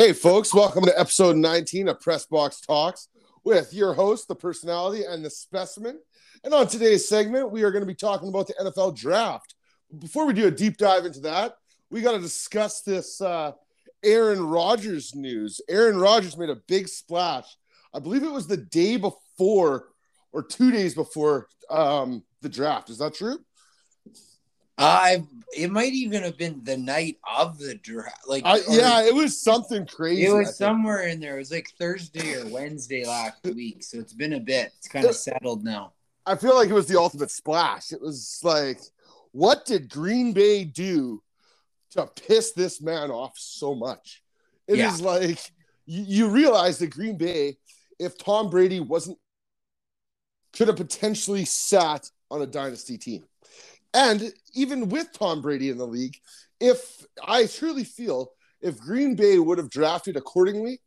Hey, folks, welcome to episode 19 of Press Box Talks with your host, the personality, and the specimen. And on today's segment, we are going to be talking about the NFL draft. Before we do a deep dive into that, we got to discuss this uh, Aaron Rodgers news. Aaron Rodgers made a big splash. I believe it was the day before or two days before um, the draft. Is that true? I it might even have been the night of the draft. Like yeah, it was something crazy. It was somewhere in there. It was like Thursday or Wednesday last week. So it's been a bit. It's kind of settled now. I feel like it was the ultimate splash. It was like, what did Green Bay do to piss this man off so much? It yeah. is like you, you realize that Green Bay, if Tom Brady wasn't, could have potentially sat on a dynasty team. And even with Tom Brady in the league, if I truly feel if Green Bay would have drafted accordingly,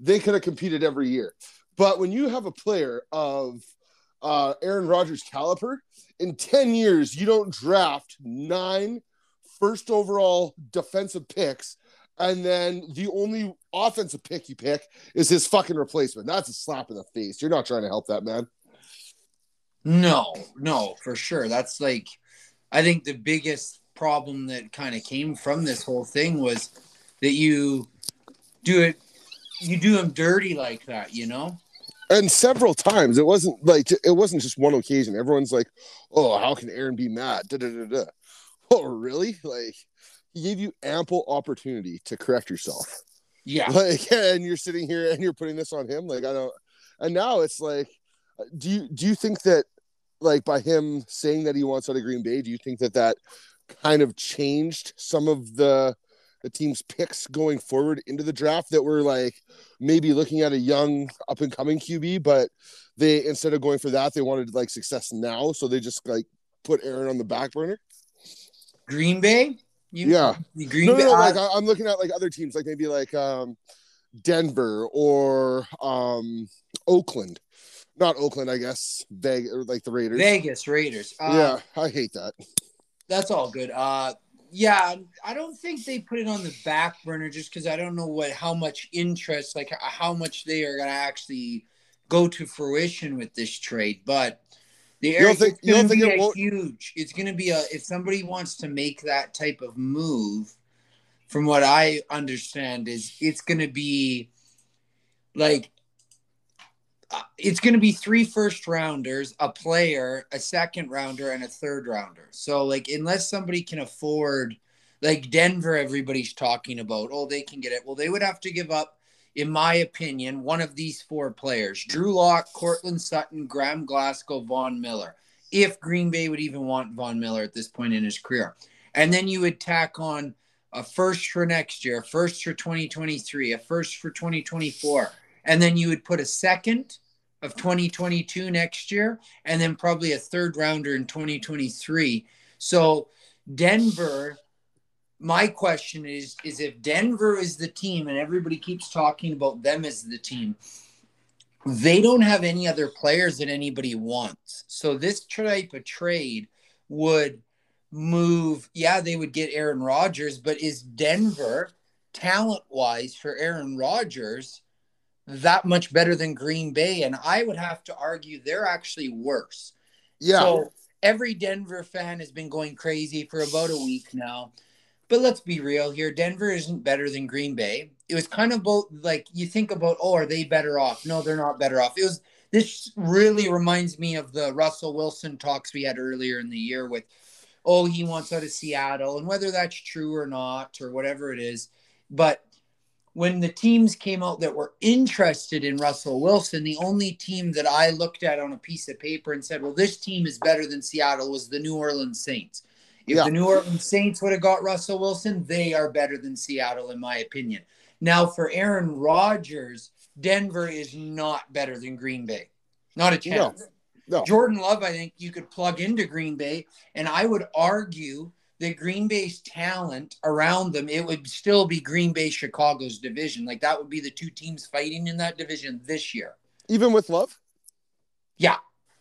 they could have competed every year. But when you have a player of uh, Aaron Rodgers' caliber, in 10 years, you don't draft nine first overall defensive picks, and then the only offensive pick you pick is his fucking replacement. That's a slap in the face. You're not trying to help that man. No, no, for sure. That's like I think the biggest problem that kind of came from this whole thing was that you do it, you do them dirty like that, you know? And several times, it wasn't like it wasn't just one occasion. Everyone's like, "Oh, how can Aaron be mad?" Da, da, da, da. Oh, really? Like he gave you ample opportunity to correct yourself. Yeah. Like, and you're sitting here and you're putting this on him. Like, I don't. And now it's like, do you do you think that like by him saying that he wants out of Green Bay, do you think that that kind of changed some of the the team's picks going forward into the draft that were like maybe looking at a young up and coming QB, but they instead of going for that, they wanted like success now, so they just like put Aaron on the back burner. Green Bay, you, yeah, Green no, no, no, Bay. Like I'm looking at like other teams, like maybe like um, Denver or um, Oakland not Oakland, I guess. Vegas, like the Raiders. Vegas Raiders. Uh, yeah, I hate that. That's all good. Uh, yeah, I don't think they put it on the back burner just because I don't know what how much interest, like how much they are going to actually go to fruition with this trade. But the think is going to be it won't... huge. It's going to be a if somebody wants to make that type of move. From what I understand, is it's going to be like it's going to be three first rounders, a player, a second rounder, and a third rounder. So, like, unless somebody can afford, like Denver, everybody's talking about, oh, they can get it. Well, they would have to give up, in my opinion, one of these four players Drew Lock, Courtland Sutton, Graham Glasgow, Von Miller, if Green Bay would even want Von Miller at this point in his career. And then you would tack on a first for next year, a first for 2023, a first for 2024 and then you would put a second of 2022 next year and then probably a third rounder in 2023 so denver my question is is if denver is the team and everybody keeps talking about them as the team they don't have any other players that anybody wants. So this type of trade would move yeah they would get aaron rodgers but is denver talent wise for aaron rodgers that much better than Green Bay. And I would have to argue they're actually worse. Yeah. So every Denver fan has been going crazy for about a week now. But let's be real here. Denver isn't better than Green Bay. It was kind of both like you think about, oh, are they better off? No, they're not better off. It was this really reminds me of the Russell Wilson talks we had earlier in the year with, oh, he wants out of Seattle, and whether that's true or not, or whatever it is. But when the teams came out that were interested in Russell Wilson, the only team that I looked at on a piece of paper and said, well, this team is better than Seattle was the New Orleans Saints. If yeah. the New Orleans Saints would have got Russell Wilson, they are better than Seattle, in my opinion. Now, for Aaron Rodgers, Denver is not better than Green Bay. Not a chance. No. No. Jordan Love, I think you could plug into Green Bay, and I would argue the Green Bay's talent around them, it would still be Green Bay Chicago's division. Like that would be the two teams fighting in that division this year. Even with Love? Yeah.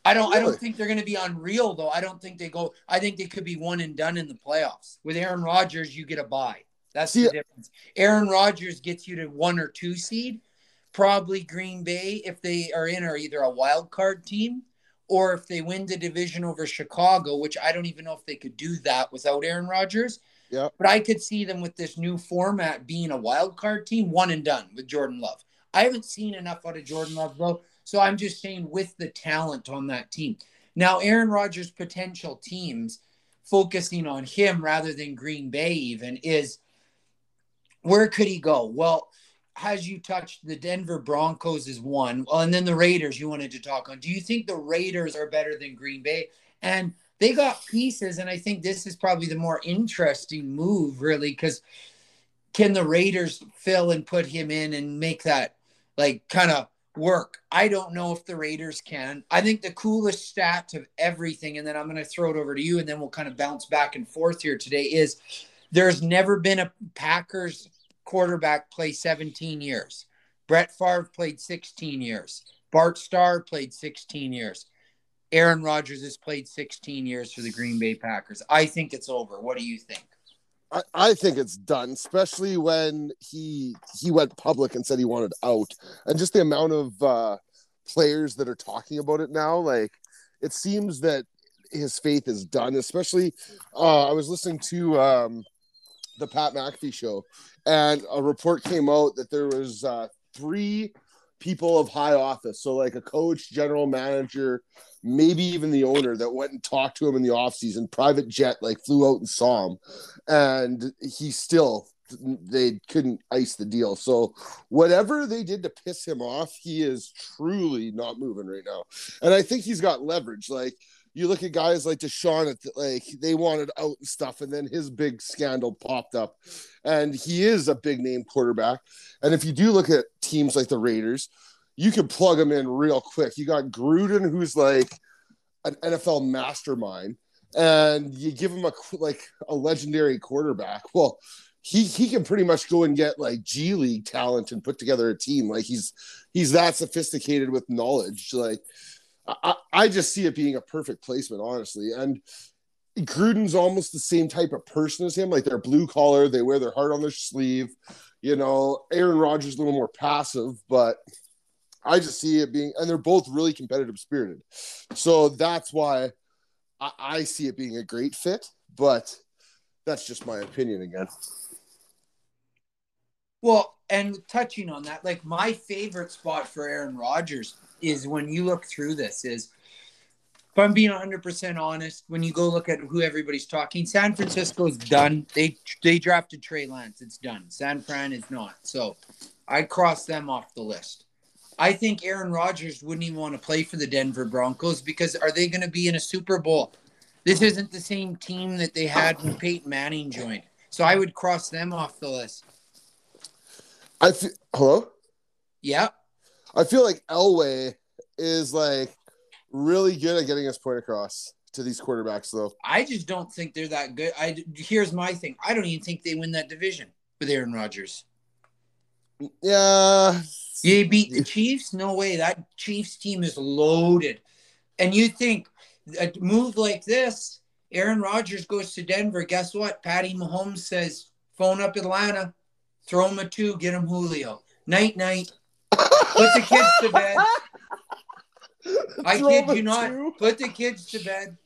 I don't really? I don't think they're going to be unreal though. I don't think they go I think they could be one and done in the playoffs. With Aaron Rodgers, you get a bye. That's See, the difference. Aaron Rodgers gets you to one or two seed. Probably Green Bay, if they are in, are either a wild card team or if they win the division over Chicago, which I don't even know if they could do that without Aaron Rodgers. Yeah. But I could see them with this new format being a wild card team, one and done with Jordan Love. I haven't seen enough out of Jordan Love though, so I'm just saying with the talent on that team. Now, Aaron Rodgers' potential teams focusing on him rather than Green Bay even is where could he go? Well, as you touched, the Denver Broncos is one. Well, and then the Raiders you wanted to talk on. Do you think the Raiders are better than Green Bay? And they got pieces, and I think this is probably the more interesting move, really, because can the Raiders fill and put him in and make that like kind of work? I don't know if the Raiders can. I think the coolest stat of everything, and then I'm going to throw it over to you, and then we'll kind of bounce back and forth here today, is there's never been a Packers quarterback play 17 years. Brett Favre played 16 years. Bart Starr played 16 years. Aaron Rodgers has played 16 years for the Green Bay Packers. I think it's over. What do you think? I, I think it's done, especially when he he went public and said he wanted out, and just the amount of uh, players that are talking about it now. Like, it seems that his faith is done. Especially, uh, I was listening to um, the Pat McAfee show, and a report came out that there was uh, three people of high office, so like a coach, general manager, maybe even the owner that went and talked to him in the offseason, private jet, like flew out and saw him, and he still they couldn't ice the deal. So whatever they did to piss him off, he is truly not moving right now. And I think he's got leverage. Like you look at guys like Deshaun, like they wanted out and stuff, and then his big scandal popped up, and he is a big name quarterback. And if you do look at teams like the Raiders, you can plug them in real quick. You got Gruden, who's like an NFL mastermind, and you give him a like a legendary quarterback. Well, he he can pretty much go and get like G League talent and put together a team. Like he's he's that sophisticated with knowledge. Like I, I just see it being a perfect placement, honestly. And Gruden's almost the same type of person as him. Like they're blue collar, they wear their heart on their sleeve. You know, Aaron Rodgers is a little more passive, but I just see it being, and they're both really competitive spirited. So that's why I, I see it being a great fit. But that's just my opinion again. Well, and touching on that, like my favorite spot for Aaron Rodgers is when you look through this is if I'm being 100% honest, when you go look at who everybody's talking, San Francisco's done. They they drafted Trey Lance. It's done. San Fran is not. So I cross them off the list. I think Aaron Rodgers wouldn't even want to play for the Denver Broncos because are they going to be in a Super Bowl? This isn't the same team that they had when Peyton Manning joined. So I would cross them off the list. I feel, hello? Yeah. I feel like Elway is like really good at getting his point across to these quarterbacks, though. I just don't think they're that good. I here's my thing. I don't even think they win that division with Aaron Rodgers. Yeah. You beat the Chiefs? No way. That Chiefs team is loaded. And you think a move like this, Aaron Rodgers goes to Denver. Guess what? Patty Mahomes says, phone up Atlanta, throw him a two, get him Julio. Night, night. Put the kids to bed. I kid you not. Two? Put the kids to bed.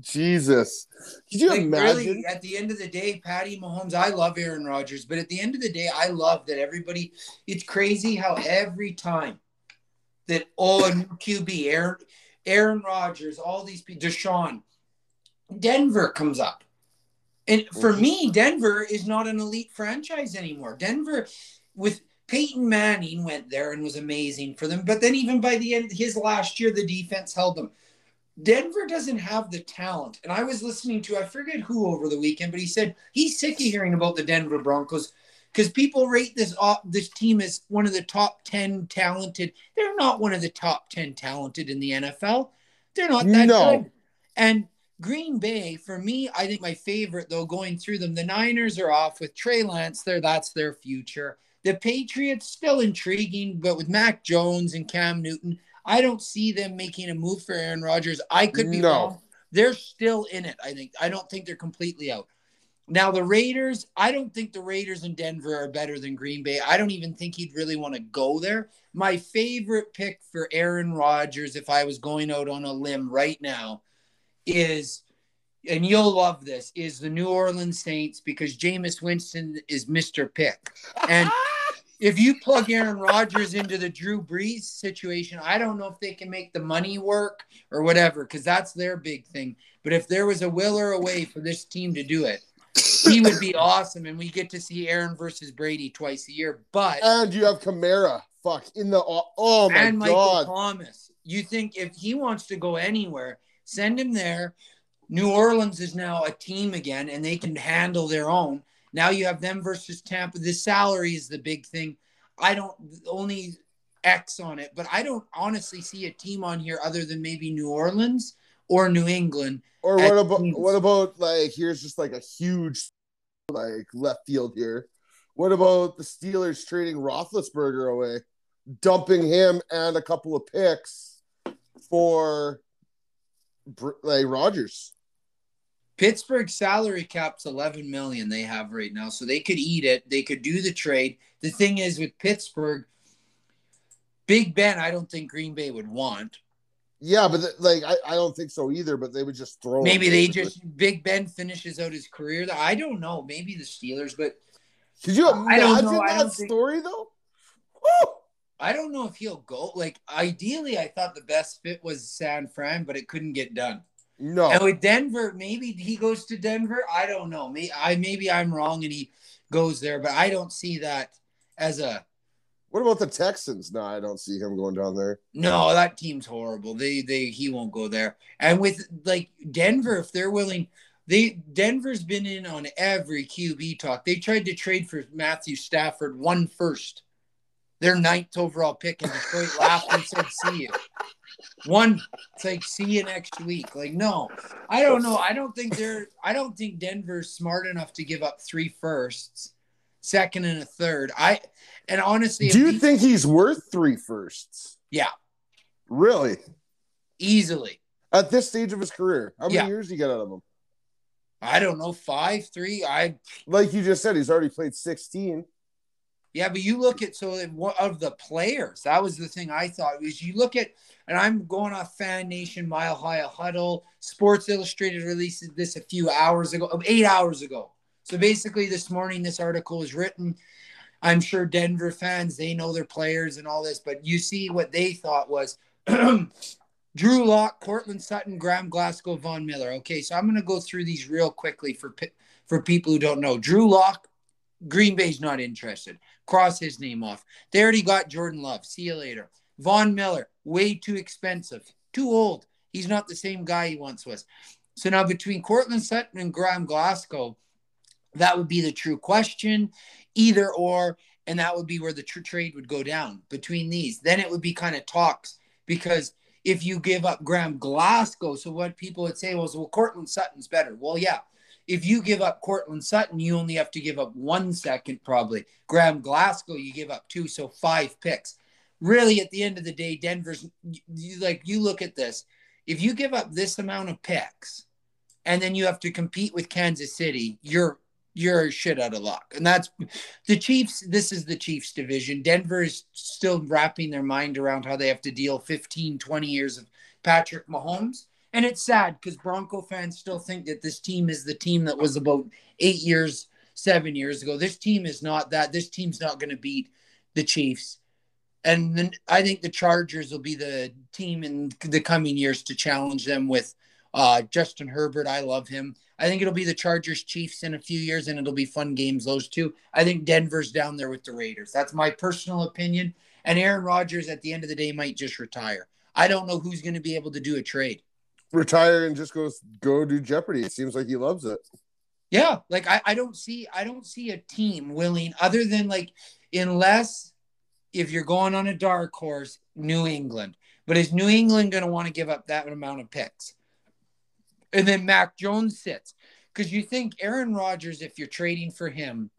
Jesus. Could you like, imagine? Really, at the end of the day, Patty Mahomes, I love Aaron Rodgers, but at the end of the day, I love that everybody, it's crazy how every time that, oh, a new QB, Aaron, Aaron Rodgers, all these people, Deshaun, Denver comes up. And for mm-hmm. me, Denver is not an elite franchise anymore. Denver, with Peyton Manning went there and was amazing for them. But then even by the end of his last year, the defense held them. Denver doesn't have the talent. And I was listening to, I forget who over the weekend, but he said he's sick of hearing about the Denver Broncos because people rate this this team as one of the top 10 talented. They're not one of the top 10 talented in the NFL. They're not that no. good. And Green Bay, for me, I think my favorite though, going through them, the Niners are off with Trey Lance there. That's their future. The Patriots still intriguing, but with Mac Jones and Cam Newton, I don't see them making a move for Aaron Rodgers. I could be no. wrong. They're still in it. I think. I don't think they're completely out. Now the Raiders, I don't think the Raiders in Denver are better than Green Bay. I don't even think he'd really want to go there. My favorite pick for Aaron Rodgers, if I was going out on a limb right now, is and you'll love this, is the New Orleans Saints because Jameis Winston is Mr. Pick. And if you plug Aaron Rodgers into the Drew Brees situation, I don't know if they can make the money work or whatever, because that's their big thing. But if there was a will or a way for this team to do it, he would be awesome. And we get to see Aaron versus Brady twice a year. But and you have Kamara, fuck in the oh my and Michael god, Thomas. You think if he wants to go anywhere, send him there. New Orleans is now a team again, and they can handle their own. Now you have them versus Tampa. The salary is the big thing. I don't only X on it, but I don't honestly see a team on here other than maybe New Orleans or New England. Or what about teams. what about like here's just like a huge like left field here. What about the Steelers trading Roethlisberger away, dumping him and a couple of picks for like Rodgers? Pittsburgh salary cap's 11 million they have right now, so they could eat it. They could do the trade. The thing is with Pittsburgh, Big Ben, I don't think Green Bay would want. Yeah, but the, like I, I don't think so either. But they would just throw. Maybe they just Big Ben finishes out his career. I don't know. Maybe the Steelers, but could you imagine I don't know. that don't story think, though? Woo! I don't know if he'll go. Like ideally, I thought the best fit was San Fran, but it couldn't get done. No. And with Denver, maybe he goes to Denver. I don't know. Maybe I maybe I'm wrong and he goes there, but I don't see that as a. What about the Texans? No, I don't see him going down there. No, that team's horrible. They they he won't go there. And with like Denver, if they're willing, they Denver's been in on every QB talk. They tried to trade for Matthew Stafford one first their ninth overall pick, and Detroit laughed and said, "See you." One, it's like, "See you next week." Like, no, I don't know. I don't think they're. I don't think Denver's smart enough to give up three firsts, second and a third. I, and honestly, do you he, think he's worth three firsts? Yeah, really, easily at this stage of his career. How many yeah. years do you get out of him? I don't know, five, three. I like you just said, he's already played sixteen. Yeah, but you look at so of the players, that was the thing I thought was you look at, and I'm going off Fan Nation, Mile High Huddle, Sports Illustrated released this a few hours ago, oh, eight hours ago. So basically, this morning this article was written. I'm sure Denver fans they know their players and all this, but you see what they thought was Drew Lock, Courtland Sutton, Graham Glasgow, Von Miller. Okay, so I'm going to go through these real quickly for for people who don't know. Drew Lock, Green Bay's not interested. Cross his name off. They already got Jordan Love. See you later. Von Miller, way too expensive, too old. He's not the same guy he once was. So now between Courtland Sutton and Graham Glasgow, that would be the true question, either or, and that would be where the true trade would go down between these. Then it would be kind of talks because if you give up Graham Glasgow, so what people would say was, well, Courtland Sutton's better. Well, yeah, if you give up Courtland Sutton, you only have to give up one second, probably. Graham Glasgow, you give up two, so five picks. Really, at the end of the day, Denver's you, like you look at this. If you give up this amount of picks, and then you have to compete with Kansas City, you're you're shit out of luck. And that's the Chiefs. This is the Chiefs division. Denver is still wrapping their mind around how they have to deal 15, 20 years of Patrick Mahomes. And it's sad because Bronco fans still think that this team is the team that was about eight years, seven years ago. This team is not that. This team's not going to beat the Chiefs. And then I think the Chargers will be the team in the coming years to challenge them with uh, Justin Herbert. I love him. I think it'll be the Chargers Chiefs in a few years, and it'll be fun games, those two. I think Denver's down there with the Raiders. That's my personal opinion. And Aaron Rodgers at the end of the day might just retire. I don't know who's going to be able to do a trade retire and just go go do Jeopardy. It seems like he loves it. Yeah, like I, I don't see I don't see a team willing other than like unless if you're going on a dark horse, New England. But is New England going to want to give up that amount of picks? And then Mac Jones sits because you think Aaron Rodgers, if you're trading for him,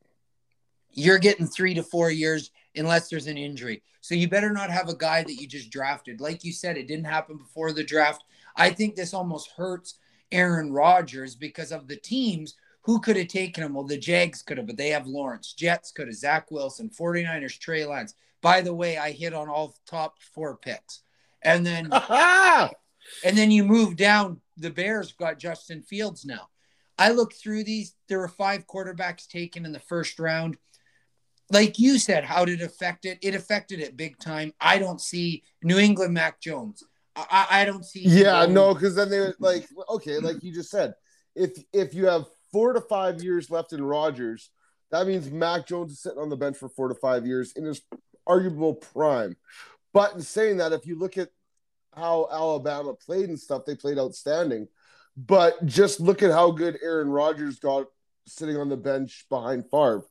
you're getting three to four years unless there's an injury. So you better not have a guy that you just drafted. Like you said, it didn't happen before the draft. I think this almost hurts Aaron Rodgers because of the teams who could have taken him? Well, the Jags could have, but they have Lawrence. Jets could have, Zach Wilson, 49ers, Trey Lance. By the way, I hit on all top four picks. And then and then you move down, the Bears got Justin Fields now. I looked through these, there were five quarterbacks taken in the first round. Like you said, how did it affect it? It affected it big time. I don't see New England Mac Jones. I, I don't see. Yeah, no, because then they like okay, like you just said, if if you have four to five years left in Rodgers, that means Mac Jones is sitting on the bench for four to five years in his arguable prime. But in saying that, if you look at how Alabama played and stuff, they played outstanding. But just look at how good Aaron Rodgers got sitting on the bench behind Favre.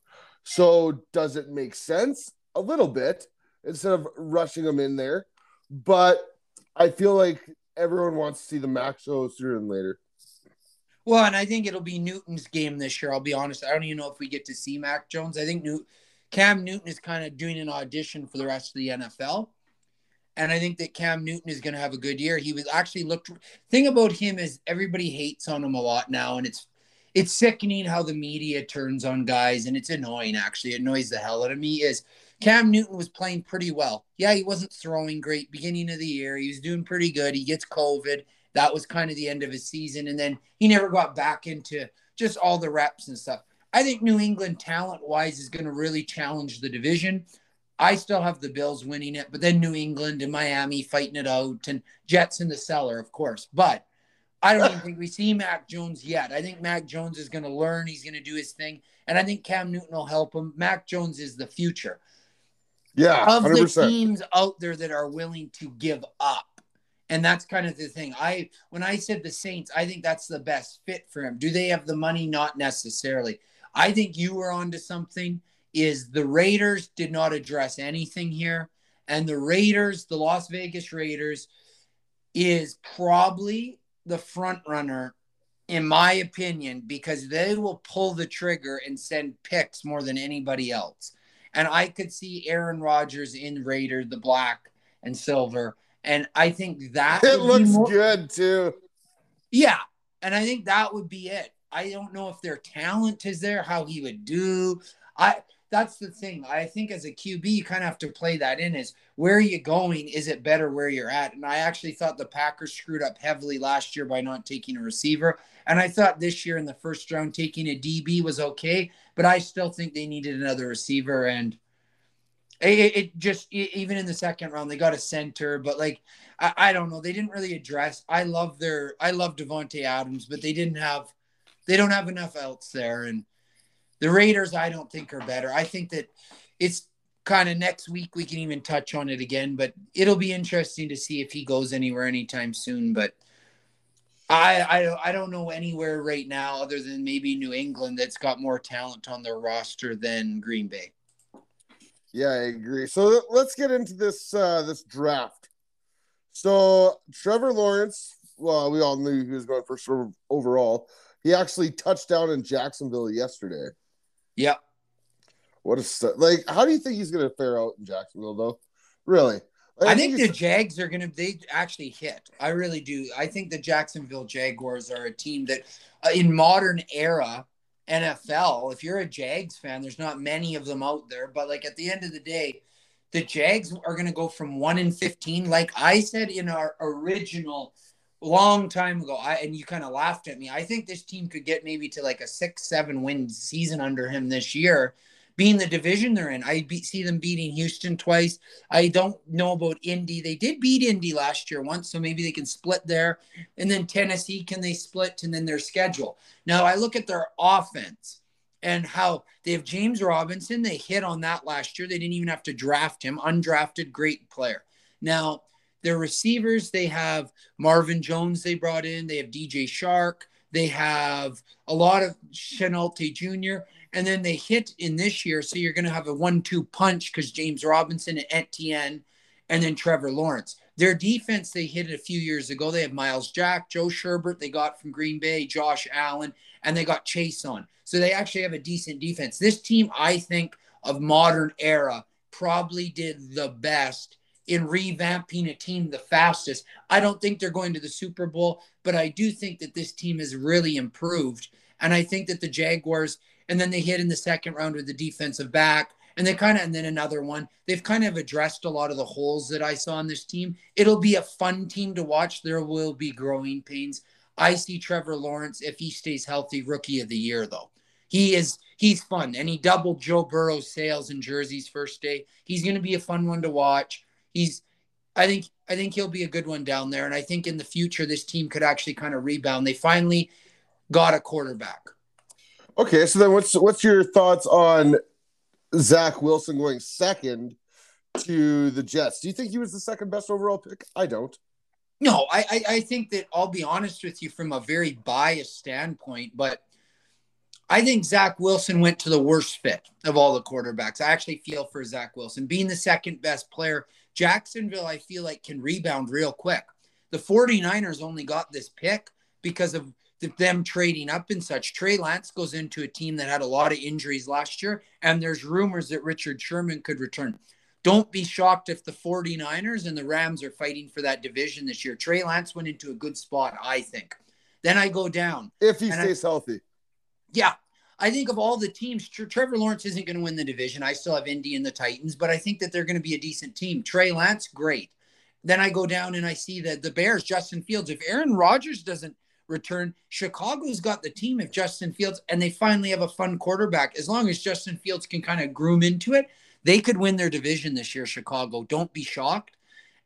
So does it make sense? A little bit instead of rushing him in there. But I feel like everyone wants to see the Mac show sooner than later. Well, and I think it'll be Newton's game this year. I'll be honest. I don't even know if we get to see Mac Jones. I think New- Cam Newton is kind of doing an audition for the rest of the NFL. And I think that Cam Newton is going to have a good year. He was actually looked. Thing about him is everybody hates on him a lot now, and it's it's sickening how the media turns on guys, and it's annoying. Actually, it annoys the hell out of me. Is Cam Newton was playing pretty well. Yeah, he wasn't throwing great beginning of the year. He was doing pretty good. He gets COVID. That was kind of the end of his season, and then he never got back into just all the reps and stuff. I think New England talent wise is going to really challenge the division. I still have the Bills winning it, but then New England and Miami fighting it out, and Jets in the cellar, of course. But I don't even think we see Mac Jones yet. I think Mac Jones is going to learn. He's going to do his thing, and I think Cam Newton will help him. Mac Jones is the future. Yeah, of 100%. the teams out there that are willing to give up. And that's kind of the thing. I when I said the Saints, I think that's the best fit for him. Do they have the money? Not necessarily. I think you were onto something is the Raiders did not address anything here. And the Raiders, the Las Vegas Raiders, is probably the front runner, in my opinion, because they will pull the trigger and send picks more than anybody else. And I could see Aaron Rodgers in Raider, the black and silver. And I think that it looks more- good too. Yeah. And I think that would be it. I don't know if their talent is there, how he would do. I that's the thing. I think as a QB, you kind of have to play that in is where are you going? Is it better where you're at? And I actually thought the Packers screwed up heavily last year by not taking a receiver. And I thought this year in the first round, taking a DB was okay, but I still think they needed another receiver. And it, it just, even in the second round, they got a center, but like, I, I don't know. They didn't really address. I love their, I love Davante Adams, but they didn't have, they don't have enough else there. And, the Raiders, I don't think are better. I think that it's kind of next week we can even touch on it again, but it'll be interesting to see if he goes anywhere anytime soon. But I I, I don't know anywhere right now other than maybe New England that's got more talent on their roster than Green Bay. Yeah, I agree. So let's get into this uh, this draft. So Trevor Lawrence, well, we all knew he was going first overall. He actually touched down in Jacksonville yesterday. Yep. What a st- like. How do you think he's going to fare out in Jacksonville, though? Really? I, think, think the Jags are going to. They actually hit. I really do. I think the Jacksonville Jaguars are a team that, uh, in modern era NFL, if you're a Jags fan, there's not many of them out there. But like at the end of the day, the Jags are going to go from one in fifteen. Like I said in our original long time ago. I and you kind of laughed at me. I think this team could get maybe to like a six, seven win season under him this year, being the division they're in. I be, see them beating Houston twice. I don't know about Indy. They did beat Indy last year once, so maybe they can split there. And then Tennessee, can they split? And then their schedule. Now I look at their offense and how they have James Robinson. They hit on that last year. They didn't even have to draft him, undrafted, great player. Now their receivers, they have Marvin Jones they brought in, they have DJ Chark. they have a lot of Shenault Jr., and then they hit in this year. So you're going to have a one two punch because James Robinson and Etienne and then Trevor Lawrence. Their defense, they hit it a few years ago. They have Myles Jack, Joe Schobert, they got from Green Bay, Josh Allen, and they got Chase on. So they actually have a decent defense. This team, I think, of modern era probably did the best in revamping a team the fastest. I don't think they're going to the Super Bowl, but I do think that this team has really improved. And I think that the Jaguars, and then they hit in the second round with the defensive back, and they kind of, and then another one. They've kind of addressed a lot of the holes that I saw in this team. It'll be a fun team to watch. There will be growing pains. I see Trevor Lawrence, if he stays healthy, rookie of the year, though. He is he's fun, and he doubled Joe Burrow's sales in jerseys first day. He's going to be a fun one to watch. He's, I think, I think he'll be a good one down there, and I think in the future this team could actually kind of rebound. They finally got a quarterback. Okay, so then what's what's your thoughts on Zach Wilson going second to the Jets? Do you think he was the second best overall pick? I don't. No, I, I, I think that I'll be honest with you from a very biased standpoint, but I think Zach Wilson went to the worst fit of all the quarterbacks. I actually feel for Zach Wilson being the second best player. Jacksonville, I feel like, can rebound real quick. The 49ers only got this pick because of them trading up and such. Trey Lance goes into a team that had a lot of injuries last year, and there's rumors that Richard Sherman could return. Don't be shocked if the 49ers and the Rams are fighting for that division this year. Trey Lance went into a good spot, I think. Then I go down. If he stays I, healthy. Yeah. I think of all the teams, Trevor Lawrence isn't going to win the division. I still have Indy and the Titans, but I think that they're going to be a decent team. Trey Lance, great. Then I go down and I see that the Bears, Justin Fields, if Aaron Rodgers doesn't return, Chicago's got the team if Justin Fields, and they finally have a fun quarterback. As long as Justin Fields can kind of groom into it, they could win their division this year, Chicago. Don't be shocked.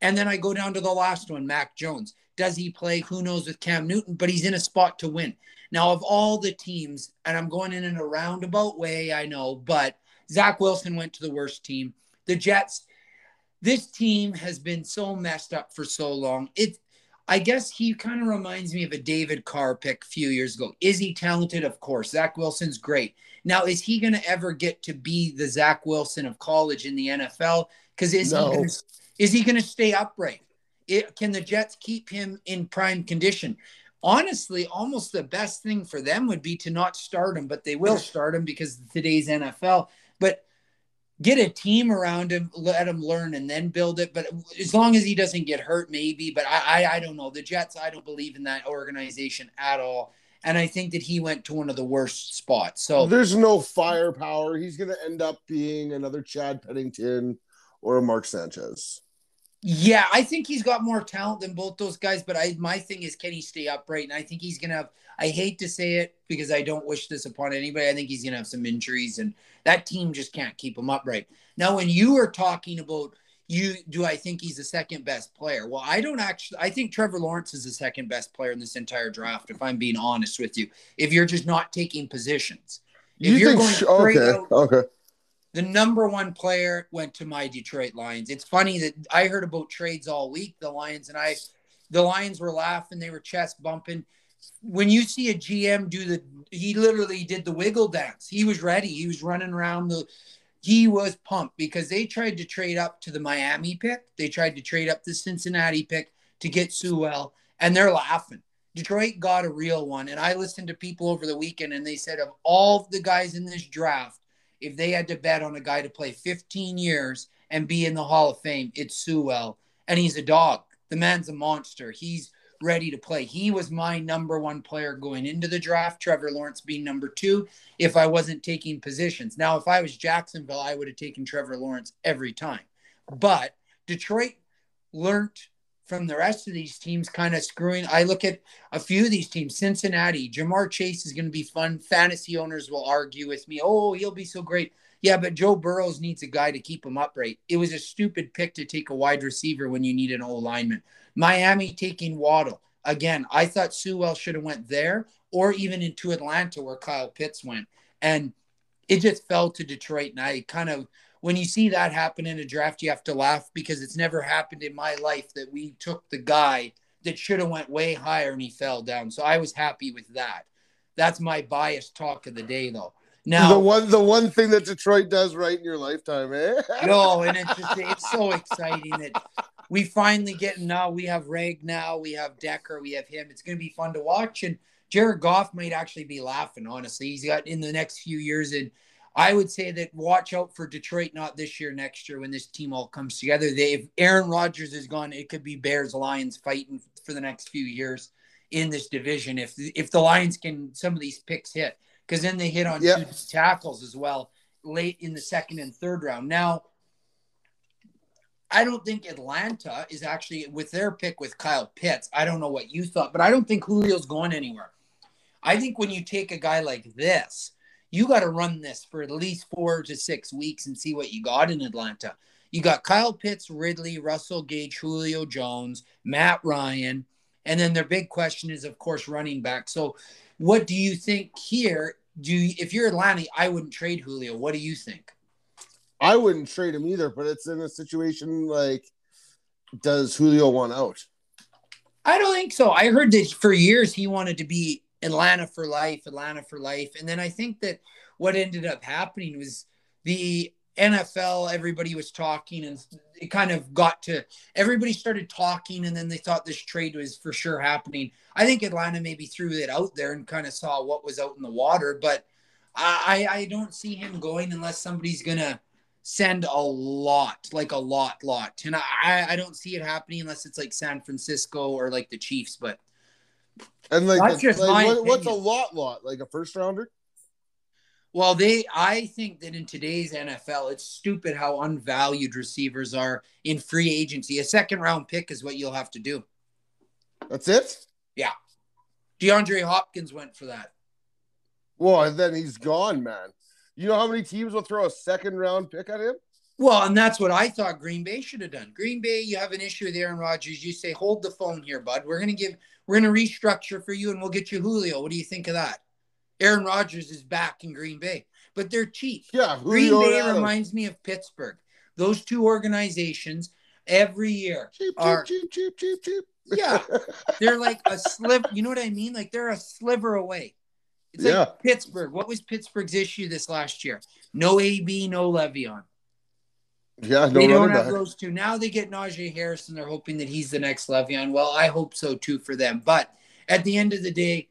And then I go down to the last one, Mac Jones. Does he play? Who knows with Cam Newton, but he's in a spot to win. Now, of all the teams, and I'm going in in a roundabout way, I know, but Zach Wilson went to the worst team. The Jets, this team has been so messed up for so long. It, I guess he kind of reminds me of a David Carr pick a few years ago. Is he talented? Of course. Zach Wilson's great. Now, is he going to ever get to be the Zach Wilson of college in the NFL? Because is no. he gonna, is he going to stay upright? It, can the Jets keep him in prime condition? Honestly, almost the best thing for them would be to not start him, but they will start him because today's NFL. But get a team around him, let him learn, and then build it. But as long as he doesn't get hurt, maybe. But I, I, I don't know. The Jets, I don't believe in that organization at all and I think that he went to one of the worst spots. So there's no firepower. He's going to end up being another Chad Pennington or a Mark Sanchez. Yeah, I think he's got more talent than both those guys. But I, my thing is, can he stay upright? And I think he's going to have. I hate to say it because I don't wish this upon anybody. I think he's going to have some injuries, and that team just can't keep him upright. Now, when you are talking about you do I think he's the second best player? Well, I don't actually I think Trevor Lawrence is the second best player in this entire draft, if I'm being honest with you. If you're just not taking positions. If you are going okay, out, okay. The number one player went to my Detroit Lions. It's funny that I heard about trades all week, the Lions, and I the Lions were laughing, they were chest bumping. When you see a GM do the he literally did the wiggle dance. He was ready. He was running around the he was pumped because they tried to trade up to the Miami pick. They tried to trade up the Cincinnati pick to get Sewell, and they're laughing. Detroit got a real one. And I listened to people over the weekend, and they said of all the guys in this draft, if they had to bet on a guy to play 15 years and be in the Hall of Fame, it's Sewell. And he's a dog. The man's a monster. He's ready to play. He was my number one player going into the draft, Trevor Lawrence being number two, if I wasn't taking positions. Now, if I was Jacksonville, I would have taken Trevor Lawrence every time. But Detroit learned from the rest of these teams kind of screwing. I look at a few of these teams, Cincinnati, Ja'Marr Chase is going to be fun. Fantasy owners will argue with me, oh, he'll be so great. Yeah, but Joe Burrows needs a guy to keep him upright. It was a stupid pick to take a wide receiver when you need an O lineman. Miami taking Waddle. Again, I thought Sewell should have went there or even into Atlanta where Kyle Pitts went. And it just fell to Detroit. And I kind of when you see that happen in a draft, you have to laugh because it's never happened in my life that we took the guy that should have went way higher and he fell down. So I was happy with that. That's my biased talk of the day though. Now the one the one thing that Detroit does right in your lifetime, eh? no, and it's just it's so exciting that we finally get now we have Ragnow, we have Decker, we have him. It's gonna be fun to watch. And Jared Goff might actually be laughing, honestly. He's got in the next few years and I would say that watch out for Detroit not this year, next year when this team all comes together. They if Aaron Rodgers is gone, it could be Bears Lions fighting for the next few years. in this division if if the Lions can some of these picks hit because then they hit on Yep. two tackles as well late in the second and third round. Now, I don't think Atlanta is actually with their pick with Kyle Pitts. I don't know what you thought, but I don't think Julio's going anywhere. I think when you take a guy like this, you got to run this for at least four to six weeks and see what you got in Atlanta. You got Kyle Pitts, Ridley, Russell Gage, Julio Jones, Matt Ryan, and then their big question is, of course, running back. So, what do you think here? Do you, if you're Atlanta, I wouldn't trade Julio. What do you think? I wouldn't trade him either, but it's in a situation like, does Julio want out? I don't think so. I heard that for years he wanted to be Atlanta for life, Atlanta for life. And then I think that what ended up happening was the NFL, everybody was talking and it kind of got to everybody started talking and then they thought this trade was for sure happening. I think Atlanta maybe threw it out there and kind of saw what was out in the water, but I, I don't see him going unless somebody's gonna send a lot, like a lot, lot. And I, I don't see it happening unless it's like San Francisco or like the Chiefs, but And like, That's the- just like, my what- what's a lot lot? Like a first rounder? Well, they I think that in today's NFL, it's stupid how unvalued receivers are in free agency. A second round pick is what you'll have to do. That's it? Yeah. DeAndre Hopkins went for that. Well, and then he's gone, man. You know how many teams will throw a second round pick at him? Well, and that's what I thought Green Bay should have done. Green Bay, you have an issue with Aaron Rodgers. You say, hold the phone here, bud. We're gonna give we're gonna restructure for you and we'll get you Julio. What do you think of that? Aaron Rodgers is back in Green Bay, but they're cheap. Yeah, Green Bay reminds me of Pittsburgh. Those two organizations every year cheap, cheap, are cheap, cheap, cheap, cheap. Yeah. they're like a sliver. You know what I mean? Like they're a sliver away. It's like Yeah. Pittsburgh. What was Pittsburgh's issue this last year? No AB, no Le'Veon. Yeah, no they don't have back. those two. Now they get Najee Harris, and they're hoping that he's the next Le'Veon. Well, I hope so too for them. But at the end of the day,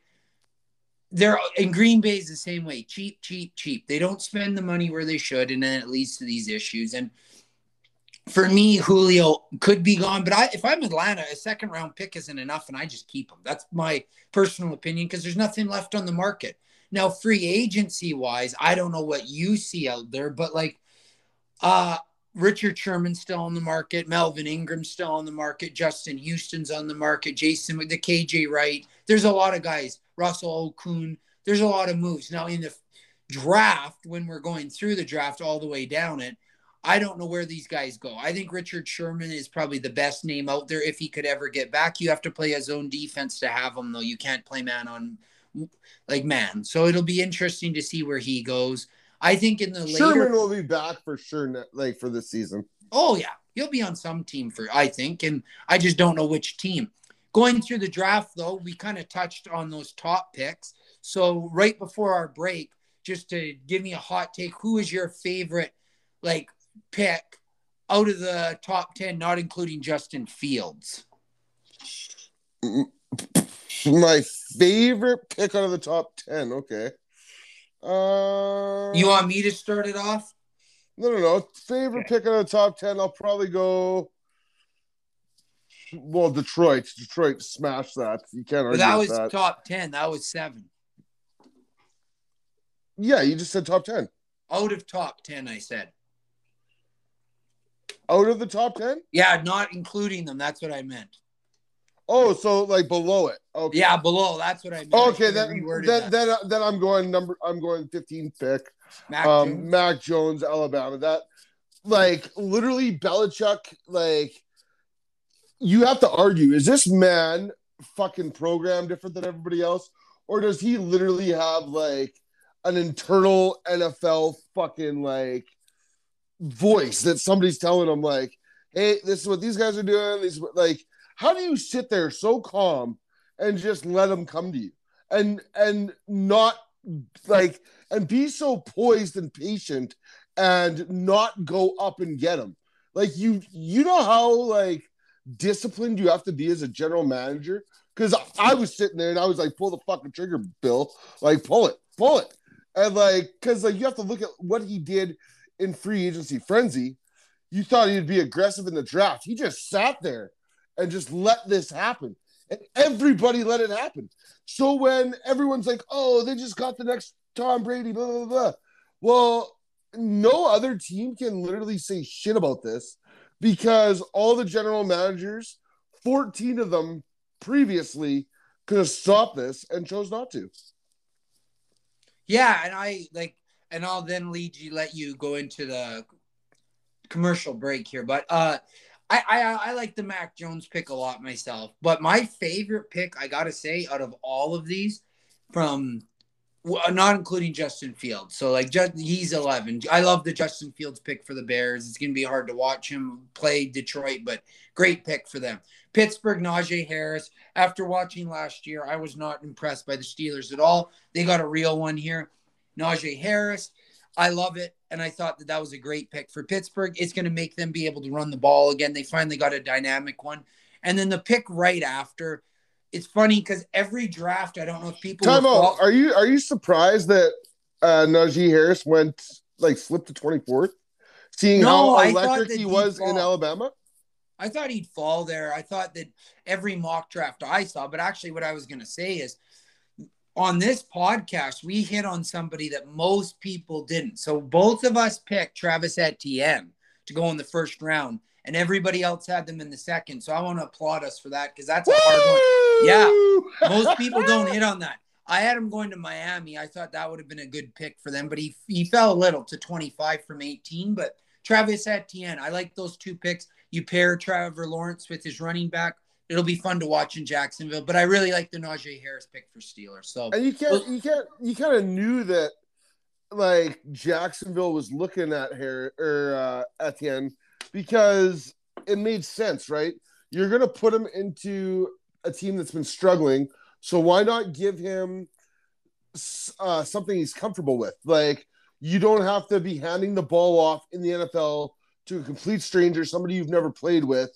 they're in Green Bay is the same way. Cheap, cheap, cheap. They don't spend the money where they should, and then it leads to these issues. And for me, Julio could be gone, but I, if I'm Atlanta, a second round pick isn't enough, and I just keep him. That's my personal opinion because there's nothing left on the market now. Free agency wise, I don't know what you see out there, but like, uh, Richard Sherman's still on the market, Melvin Ingram's still on the market, Justin Houston's on the market, Jason with the KJ Wright. There's a lot of guys, Russell Okung. There's a lot of moves now in the draft when we're going through the draft all the way down it. I don't know where these guys go. I think Richard Sherman is probably the best name out there if he could ever get back. You have to play a zone defense to have him, though. You can't play man on like man. So it'll be interesting to see where he goes. I think in the later Sherman will be back for sure, like for this season. Oh yeah, he'll be on some team for I think, and I just don't know which team. Going through the draft though, we kind of touched on those top picks. So right before our break, just to give me a hot take, who is your favorite like pick out of the top ten, not including Justin Fields? My favorite pick out of the top ten. Okay. Uh, You want me to start it off? No, no, no. Favorite pick out of the top ten. I'll probably go. Well, Detroit. Detroit smashed that. You can't But argue that with was that. top ten. That was seven Yeah, you just said top ten. out of top ten. I said, Out of the top ten. yeah, not including them. That's what I meant. Oh, so like below it. Okay. Yeah, below. That's what I meant. I Okay, should've then then that. then, uh, then I'm going number. I'm going 15 pick. Mac um, Jones. Mac Jones, Alabama. That like literally Belichick. Like you have to argue: is this man fucking program different than everybody else, or does he literally have like an internal NFL fucking like voice that somebody's telling him like, "Hey, this is what these guys are doing." These like, how do you sit there so calm and just let them come to you? And and not like and be so poised and patient and not go up and get them like you you know how like disciplined you have to be as a general manager? Because i was sitting there and i was like pull the fucking trigger bill. Like pull it pull it. And like because like you have to look at what he did in free agency frenzy. You thought he'd be aggressive in the draft. He just sat there and just let this happen And everybody let it happen. So when everyone's like, oh, they just got the next Tom Brady, blah, blah, blah. Well, no other team can literally say shit about this because all the general managers, 14 of them previously, could have stopped this and chose not to. Yeah, and I like, and I'll then lead you, let you go into the commercial break here, but uh, I, I I like the Mac Jones pick a lot myself, but my favorite pick, I gotta say, out of all of these, from uh, not including Justin Fields. So like just he's 11. I love the Justin Fields pick for the Bears. It's to be hard to watch him play Detroit, but great pick for them. Pittsburgh Najee Harris. After watching last year, I was not impressed by the Steelers at all. They got a real one here. Najee Harris. I love it and I thought that that was a great pick for Pittsburgh. It's going to make them be able to run the ball again. They finally got a dynamic one. And then the pick right after it's funny because every draft, I don't know if people. Time out. Are you are you surprised that uh, Najee Harris went like slipped to twenty fourth? Seeing no, how electric he was fall. in Alabama. I thought he'd fall there. I thought that every mock draft I saw, but actually, what I was going to say is on this podcast, we hit on somebody that most people didn't. So both of us picked Travis Etienne to go in the first round, and everybody else had them in the second. So I want to applaud us for that because that's a Woo! hard one. Yeah, most people don't hit on that. I had him going to Miami. I thought that would have been a good pick for them, but he he fell a little to 25 from 18. But Travis Etienne, I like those two picks. You pair Trevor Lawrence with his running back. It'll be fun to watch in Jacksonville, but I really like the Najee Harris pick for Steelers. So and you can't you can't you kind of knew that like Jacksonville was looking at Harris or uh, Etienne because it made sense, right? You're gonna put him into a team that's been struggling. So why not give him uh, something he's comfortable with? Like you don't have to be handing the ball off in the NFL to a complete stranger, somebody you've never played with.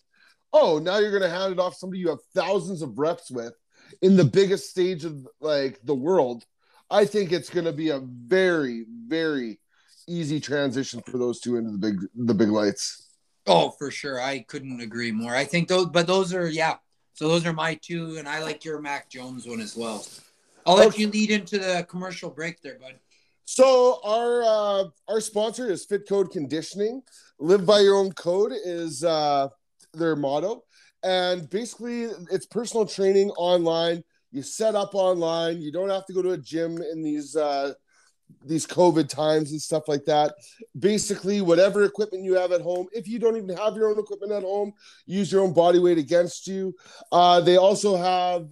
Oh, now you're going to hand it off somebody you have thousands of reps with in the biggest stage of like the world. I think it's going to be a very, very easy transition for those two into the big, the big lights. Oh, for sure. I couldn't agree more. I think those, but those are, yeah, so those are my two, and I like your Mac Jones one as well. I'll let okay. you lead into the commercial break there, bud. So our uh, our sponsor is Fit Code Conditioning. Live by your own code is uh, their motto, and basically it's personal training online. You set up online. You don't have to go to a gym in these uh, these COVID times and stuff like that. Basically, whatever equipment you have at home, if you don't even have your own equipment at home, use your own body weight against you. Uh, they also have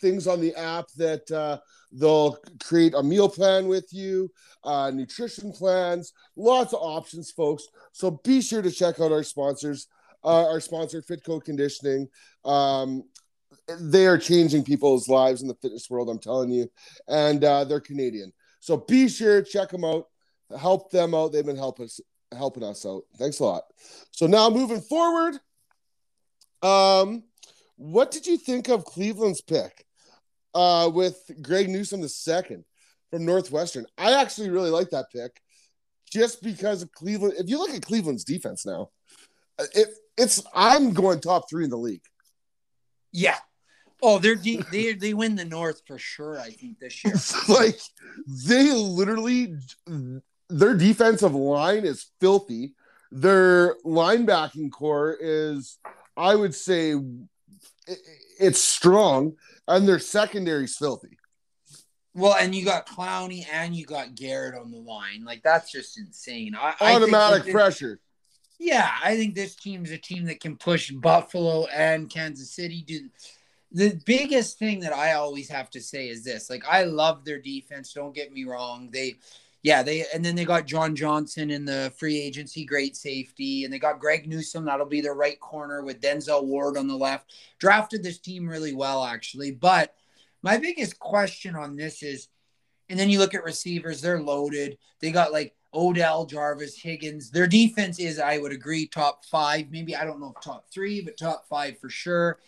things on the app that uh, they'll create a meal plan with you, uh, nutrition plans, lots of options, folks. So be sure to check out our sponsors, uh, our sponsor, Fitco Conditioning. Um, they are changing people's lives in the fitness world, I'm telling you, and uh, they're Canadian. So be sure check them out, help them out. They've been helping us helping us out. Thanks a lot. So now moving forward, um, what did you think of Cleveland's pick uh, with Greg Newsome the second from Northwestern? I actually really like that pick, just because of Cleveland. If you look at Cleveland's defense now, it it's I'm going top three in the league. Yeah, Oh, they're de- they they win the North for sure. I think this year. like they literally, their defensive line is filthy. Their linebacking core is, I would say, it's strong, and their secondary is filthy. Well, and you got Clowney and you got Garrett on the line. Like that's just insane. I, Automatic I pressure. Yeah, I think this team is a team that can push Buffalo and Kansas City. Do the biggest thing that I always have to say is this: like, I love their defense. Don't get me wrong. They, yeah, they, and then they got John Johnson in the free agency, great safety, and they got Greg Newsome. That'll be their right corner with Denzel Ward on the left. Drafted this team really well, actually. But my biggest question on this is, and then you look at receivers; they're loaded. They got like Odell, Jarvis, Higgins. Their defense is, I would agree, top five. Maybe I don't know if top three, but top five for sure.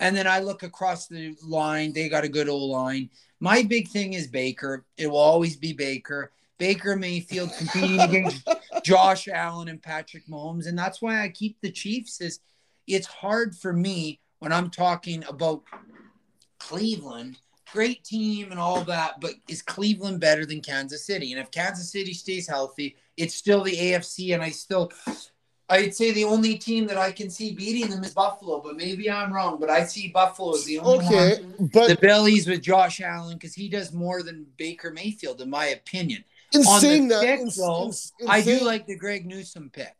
And then I look across the line, they got a good old line. My big thing is Baker. It will always be Baker. Baker Mayfield competing against Josh Allen and Patrick Mahomes. And that's why I keep the Chiefs is it's hard for me when I'm talking about Cleveland, great team and all that, but is Cleveland better than Kansas City? And if Kansas City stays healthy, it's still the AFC, and I still. I'd say the only team that I can see beating them is Buffalo, but maybe I'm wrong. But I see Buffalo as the only Okay, one. but The Billies with Josh Allen because he does more than Baker Mayfield, in my opinion. in on saying that, pick, in- though, in- in I do like the Greg Newsome pick.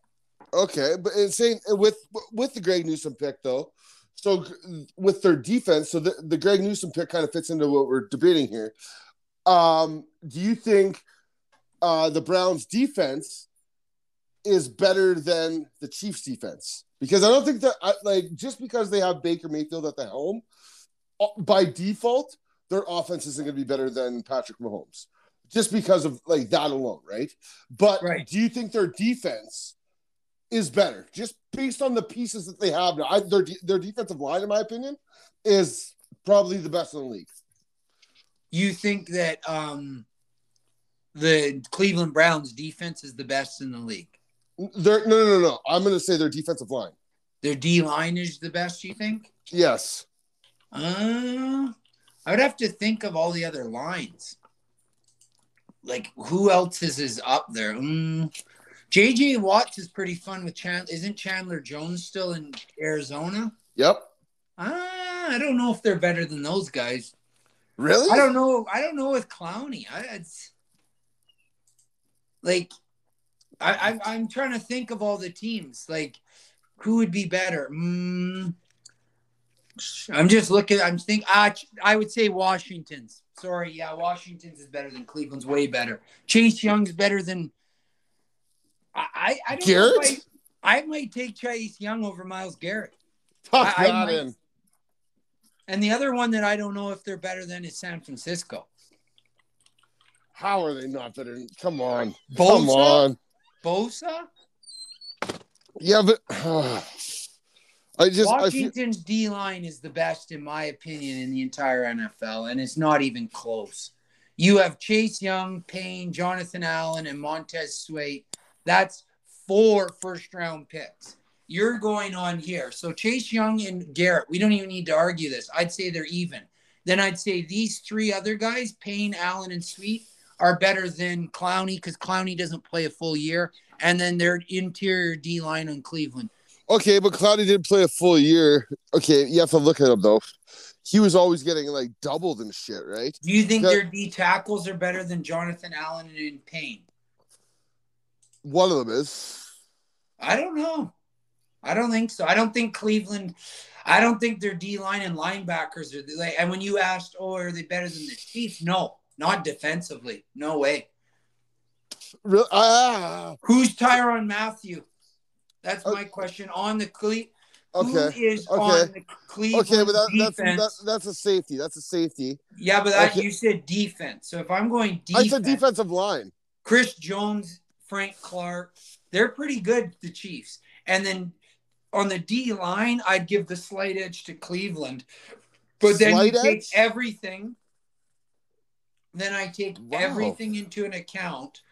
Okay, but in saying with with the Greg Newsome pick though, so with their defense, so the, the Greg Newsome pick kind of fits into what we're debating here. Um, do you think uh, the Browns defense is better than the Chiefs defense? Because I don't think that I- like just because they have Baker Mayfield at the helm, uh, by default, their offense isn't going to be better than Patrick Mahomes, just because of like that alone, right? But Right. do you think their defense is better just based on the pieces that they have now? I, their their defensive line, in my opinion, is probably the best in the league. You think that um, the Cleveland Browns defense is the best in the league? They're, no, no, no, no. I'm going to say their defensive line. Their D line is the best, you think? Yes. Uh, I would have to think of all the other lines. Like who else is, is up there? Mm, JJ Watts is pretty fun with Chandler. Isn't Chandler Jones still in Arizona? Yep. Ah, I don't know if they're better than those guys. Really? I don't know. I don't know with Clowney. I it's like I, I I'm trying to think of all the teams. Like who would be better? Mm, I'm just looking. I'm think. Uh, I would say Washington's. Sorry, yeah, Washington's is better than Cleveland's. Way better. Chase Young's better than. I I, don't know Garrett? I, I might take Chase Young over Myles Garrett. Tuck I- I might- in. And the other one that I don't know if they're better than is San Francisco. How are they not better? Come on. Come Bosa? on. Bosa? Yeah, but I just I feel, Washington's D line is the best, in my opinion, in the entire NFL, and it's not even close. You have Chase Young, Payne, Jonathan Allen, and Montez Sweat. That's four first round picks. You're going on here. So Chase Young and Garrett, we don't even need to argue this. I'd say they're even. Then I'd say these three other guys, Payne, Allen, and Sweet, are better than Clowney because Clowney doesn't play a full year. And then their interior D line on Cleveland. okay, but Clowney didn't play a full year. Okay, you have to look at him though. He was always getting like doubled and shit, right? Do you think their D tackles are better than Jonathan Allen and Payne? One of them is. I don't know. I don't think so. I don't think Cleveland. I don't think their D line and linebackers are like. And when you asked, "Oh, are they better than the Chiefs?" No, not defensively. No way. Real, ah, Who's Tyrann Mathieu? That's my question on the Cle. okay. Who is okay. on the Cleveland Okay, but that, that's that, that's a safety. That's a safety. yeah, but that, okay. you said defense. So if I'm going I defense, said defensive line. Chris Jones, Frank Clark, they're pretty good, the Chiefs. And then on the D line, I'd give the slight edge to Cleveland. But then Slight you take edge? everything, then I take Wow. everything into an account.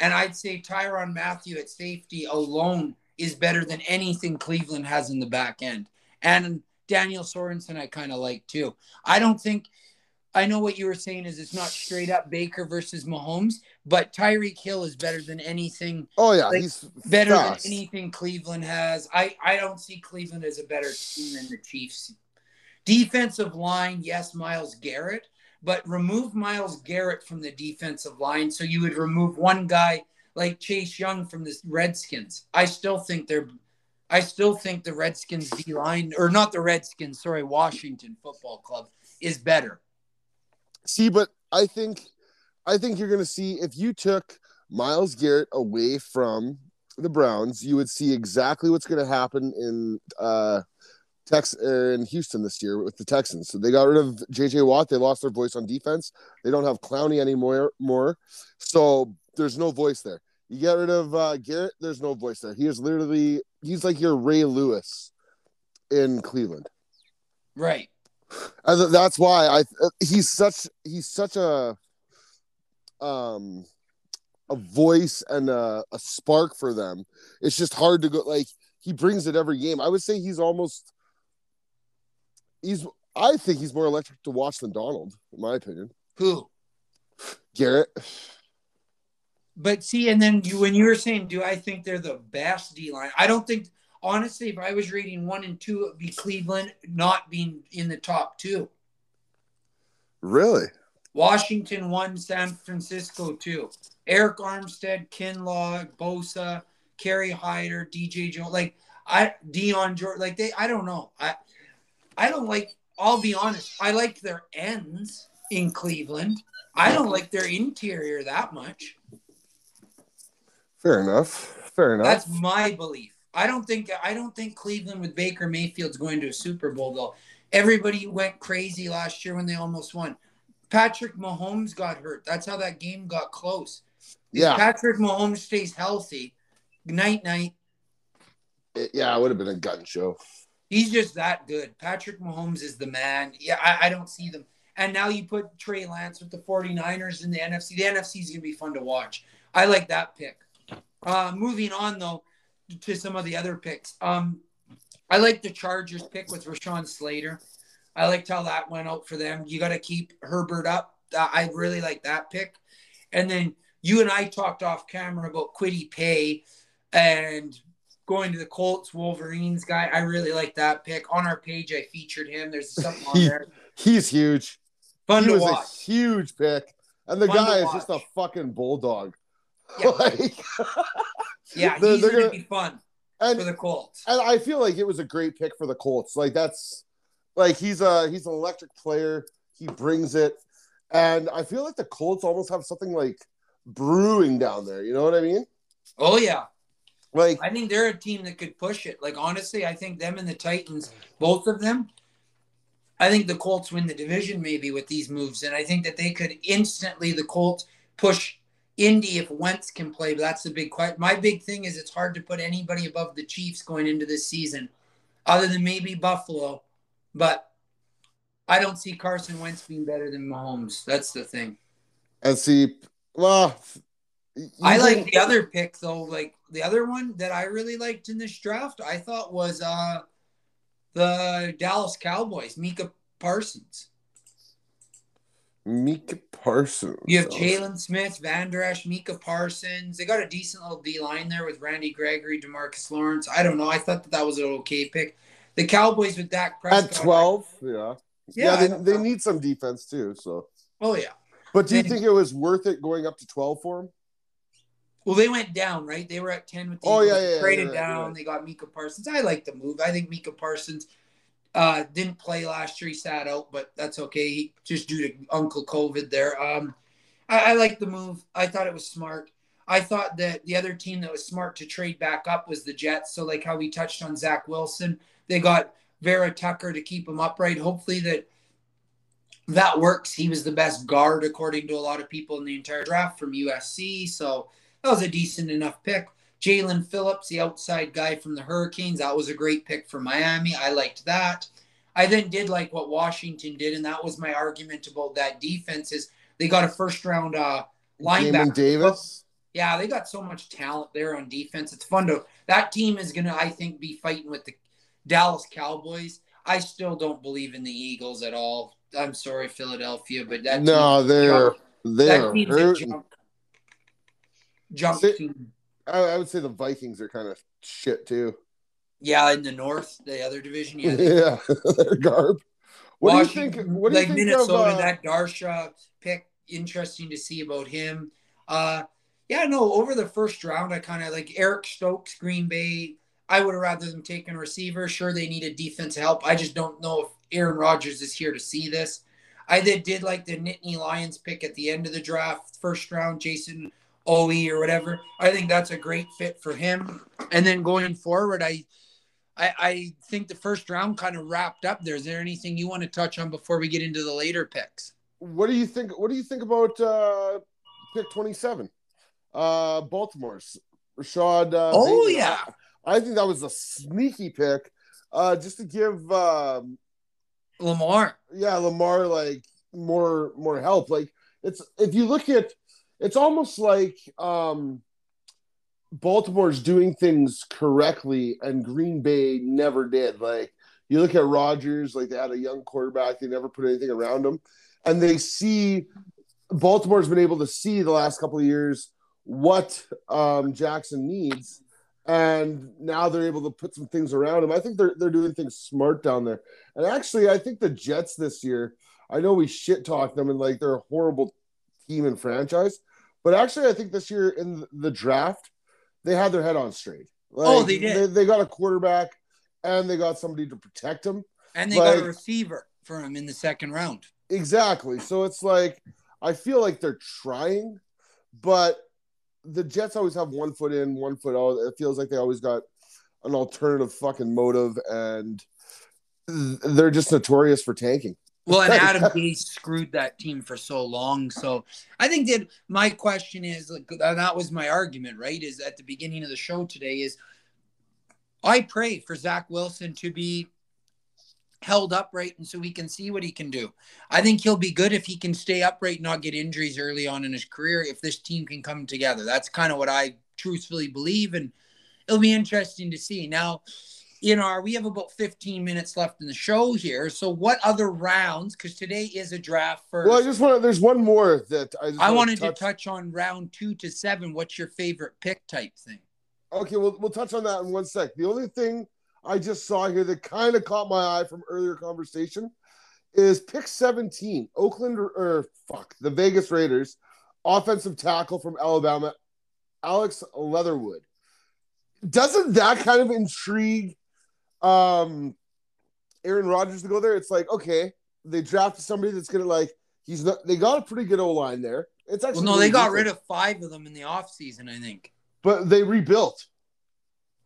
And I'd say Tyrann Mathieu at safety alone is better than anything Cleveland has in the back end. And Daniel Sorensen, I kind of like too. I don't think I know what you were saying is it's not straight up Baker versus Mahomes, but Tyreek Hill is better than anything, Oh yeah, Like, he's better fast. than anything Cleveland has. I, I don't see Cleveland as a better team than the Chiefs. Defensive line, yes, Myles Garrett, but remove Myles Garrett from the defensive line. So you would remove one guy like Chase Young from the Redskins. I still think they're I still think the Redskins D line, or not the Redskins, sorry, Washington Football Club is better. See, but I think I think you're gonna see if you took Myles Garrett away from the Browns, you would see exactly what's gonna happen in uh Tex er, in Houston this year with the Texans. So they got rid of JJ Watt, they lost their voice on defense. They don't have Clowney anymore more. So there's no voice there. You get rid of uh, Garrett, there's no voice there. He is literally he's like your Ray Lewis in Cleveland. Right. And th- that's why I he's such he's such a um a voice and a, a spark for them. It's just hard to go like he brings it every game. I would say he's almost he's I think he's more electric to watch than Donald, in my opinion. Who? Garrett. But see, and then you, when you were saying, do I think they're the best D line? I don't think, honestly, if I was rating one and two, it would be Cleveland not being in the top two. Really? Washington one, San Francisco two. Arik Armstead, Kinlaw, Bosa, Kerry Hyder, DJ Jones, like I Dion Jordan, like they I don't know. I I don't like I'll be honest, I like their ends in Cleveland. I don't like their interior that much. Fair enough. Fair enough. That's my belief. I don't think I don't think Cleveland with Baker Mayfield's going to a Super Bowl though. Everybody went crazy last year when they almost won. Patrick Mahomes got hurt. That's how that game got close. yeah. If Patrick Mahomes stays healthy, night night, It- yeah, it would have been a gun show. he's just that good. Patrick Mahomes is the man. Yeah, I, I don't see them. And now you put Trey Lance with the 49ers in the NFC. The NFC is going to be fun to watch. I like that pick. Uh, moving on, though, to some of the other picks. Um, I like the Chargers pick with Rashawn Slater. I liked how that went out for them. You got to keep Herbert up. I really like that pick. And then you and I talked off camera about Kwity Paye and going to the Colts Wolverines guy. I really like that pick. On our page, I featured him. There's something on there. He's huge. Fun he to was watch. a huge pick. And the Fun guy is just a fucking bulldog. Yeah. like, Yeah, They're- he's they're to gonna- be fun and for the Colts. and I feel like it was a great pick for the Colts. Like that's like he's a he's an electric player. He brings it, and I feel like the Colts almost have something like brewing down there. You know what I mean? Oh, yeah. Like I think they're a team that could push it. Like, honestly, I think them and the Titans, both of them, I think the Colts win the division maybe with these moves. And I think that they could instantly, the Colts, push Indy if Wentz can play. But that's the big question. My big thing is it's hard to put anybody above the Chiefs going into this season, other than maybe Buffalo. But I don't see Carson Wentz being better than Mahomes. That's the thing. and see, well, I like the other pick though. Like the other one that I really liked in this draft, I thought was uh the Dallas Cowboys, Micah Parsons. Micah Parsons. You have Jaylon Smith, Van Der Esch, Micah Parsons. They got a decent little D line there with Randy Gregory, Demarcus Lawrence. I don't know. I thought that that was an okay pick. The Cowboys with Dak Prescott at twelve. Yeah, Yeah, yeah. They, they need some defense too. So, Oh yeah. but do you think it was worth it going up to twelve for him? Well, they went down, right? They were at 10 with the Oh, Eagles. yeah, yeah, traded right, down. right. They got Micah Parsons. I like the move. I think Micah Parsons uh, didn't play last year. He sat out, but that's okay. He, just due to Uncle COVID there. Um, I, I like the move. I thought it was smart. I thought that the other team that was smart to trade back up was the Jets. So, like how we touched on Zach Wilson, they got Vera Tucker to keep him upright. Hopefully, that that works. He was the best guard, according to a lot of people in the entire draft from USC. So, that was a decent enough pick. Jaelan Phillips, the outside guy from the Hurricanes, that was a great pick for Miami. I liked that. I then did like what Washington did, and that was my argument about that defense is they got a first round uh, linebacker. Davis. Yeah, they got so much talent there on defense. It's fun to that team is gonna, I think, be fighting with the Dallas Cowboys. I still don't believe in the Eagles at all. I'm sorry, Philadelphia, but that No, they're they're that team's a hurting. junk, junk team. I, I would say the Vikings are kind of shit too. Yeah, in the North, the other division. Yeah, they- Yeah, they're garb. What do you think? Washington- What do like you think Minnesota, of? Uh, that Darsha pick, interesting to see about him. Uh, yeah, no, over the first round, I kind of like Eric Stokes, Green Bay. I would have rather them taken a receiver. Sure, they needed defense help. I just don't know if Aaron Rodgers is here to see this. I did, did like the Nittany Lions pick at the end of the draft, first round, Jayson Oweh or whatever. I think that's a great fit for him. And then going forward, I I, I think the first round kind of wrapped up there. Is there anything you want to touch on before we get into the later picks? what do you think? What do you think about uh, pick twenty-seven? Uh, Baltimore's Rashod. Uh, Oh, Bateman. yeah. I, think that was a sneaky pick. Uh, just to give, um, Lamar. yeah, Lamar like more more help. Like it's if you look at, it's almost like um, Baltimore's doing things correctly, and Green Bay never did. Like You look at Rodgers, like they had a young quarterback, they never put anything around him, and they see Baltimore's been able to see the last couple of years what um, Jackson needs, and now they're able to put some things around him. I think they're they're doing things smart down there. And actually, I think the Jets this year. I know we shit talk them and like they're a horrible team and franchise, but actually, I think this year in the draft, they had their head on straight. Oh, like, oh, they did. They, they, got a quarterback and they got somebody to protect him, and they like, got a receiver for him in the second round. Exactly. So it's like I feel like they're trying, but the Jets always have one foot in, one foot out. It feels like they always got an alternative fucking motive, and they're just notorious for tanking. Well, and Adam Gase screwed that team for so long. So I think that my question is, like, that was my argument, right? Is at the beginning of the show today is I pray for Zach Wilson to be held upright and so we can see what he can do. I think he'll be good if he can stay upright and not get injuries early on in his career if this team can come together. That's kind of what I truthfully believe and it'll be interesting to see. Now, in our we have about 15 minutes left in the show here. So what other rounds cuz today is a draft first. Well, I just want there's one more that I I wanted to touch. to touch on round 2 to 7. What's your favorite pick type thing? Okay, we'll we'll touch on that in one sec. The only thing I just saw here that kind of caught my eye from earlier conversation is pick 17, Oakland or, or fuck the Vegas Raiders, offensive tackle from Alabama, Alex Leatherwood. Doesn't that kind of intrigue um Aaron Rodgers to go there? It's like, okay, they drafted somebody that's gonna like he's not they got a pretty good O line there. It's actually well, no, they got different. rid of five of them in the offseason, I think. But they rebuilt.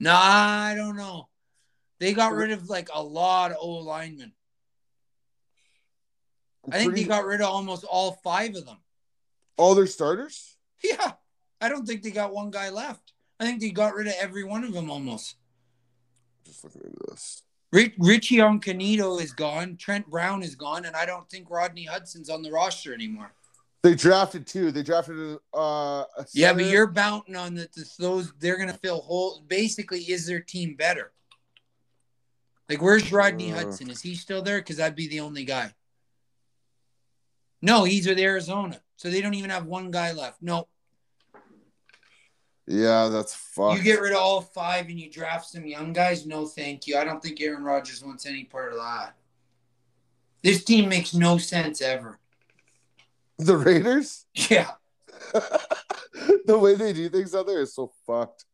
No, I don't know. They got rid of like a lot of old linemen. I think they got rid of almost all five of them. All their starters? Yeah. I don't think they got one guy left. I think they got rid of every one of them almost. Just looking into this. Rich, Richie Incognito is gone. Trent Brown is gone, and I don't think Rodney Hudson's on the roster anymore. They drafted two. They drafted uh, yeah, but you're bounting on that. Those they're gonna fill holes. Basically, is their team better? Like, where's Rodney uh, Hudson? Is he still there? Because I'd be the only guy. No, he's with Arizona. So they don't even have one guy left. No. Yeah, that's fun. You get rid of all five and you draft some young guys? No, thank you. I don't think Aaron Rodgers wants any part of that. This team makes no sense ever. The Raiders? Yeah. the way they do things out there is so fucked.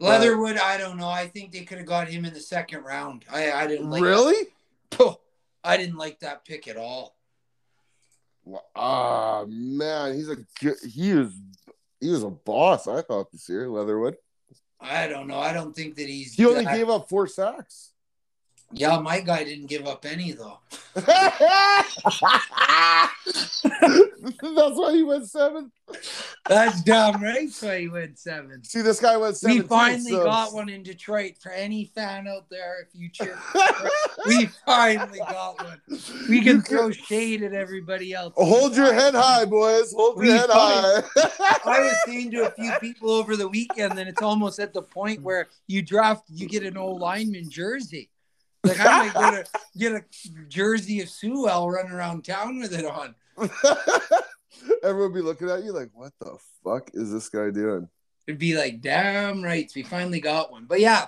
Leatherwood, I don't know. I think they could have got him in the second round. I, I didn't like really. That. I didn't like that pick at all. Ah man, he's a he is he was a boss. I thought this year, Leatherwood. I don't know. I don't think that he's. He only gave up four sacks. Yeah, my guy didn't give up any though. That's why he went seven. That's dumb, right? That's why he went seven. See, this guy went seven. We finally so. got one in Detroit for any fan out there. If you cheer, we finally got one. We can throw shade at everybody else. Hold your head high, boys. Hold your head high. I was saying to a few people over the weekend that it's almost at the point where you draft, you get an old lineman jersey. Like I might get a get a jersey of Sewell running around town with it on. Everyone be looking at you like, what the fuck is this guy doing? It'd be like, damn right, we finally got one. But yeah,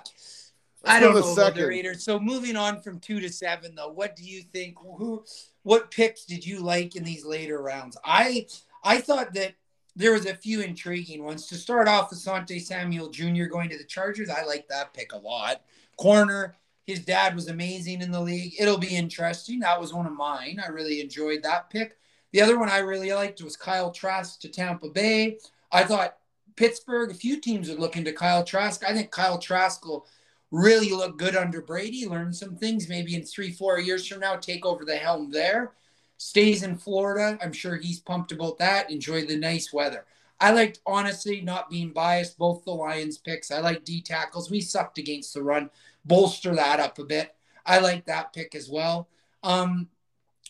Let's I don't know about the Raiders. So moving on from two to seven, though, what do you think? Who, what picks did you like in these later rounds? I, I thought that there was a few intriguing ones. To start off, Asante Samuel Jr. going to the Chargers, I like that pick a lot. Corner, his dad was amazing in the league. It'll be interesting. That was one of mine. I really enjoyed that pick. The other one I really liked was Kyle Trask to Tampa Bay. I thought Pittsburgh, a few teams are looking to Kyle Trask. I think Kyle Trask will really look good under Brady, learn some things, maybe in three, four years from now, take over the helm there. Stays in Florida. I'm sure he's pumped about that. Enjoy the nice weather. I liked, honestly, not being biased, both the Lions picks. I like D tackles. We sucked against the run bolster that up a bit. I like that pick as well. Um,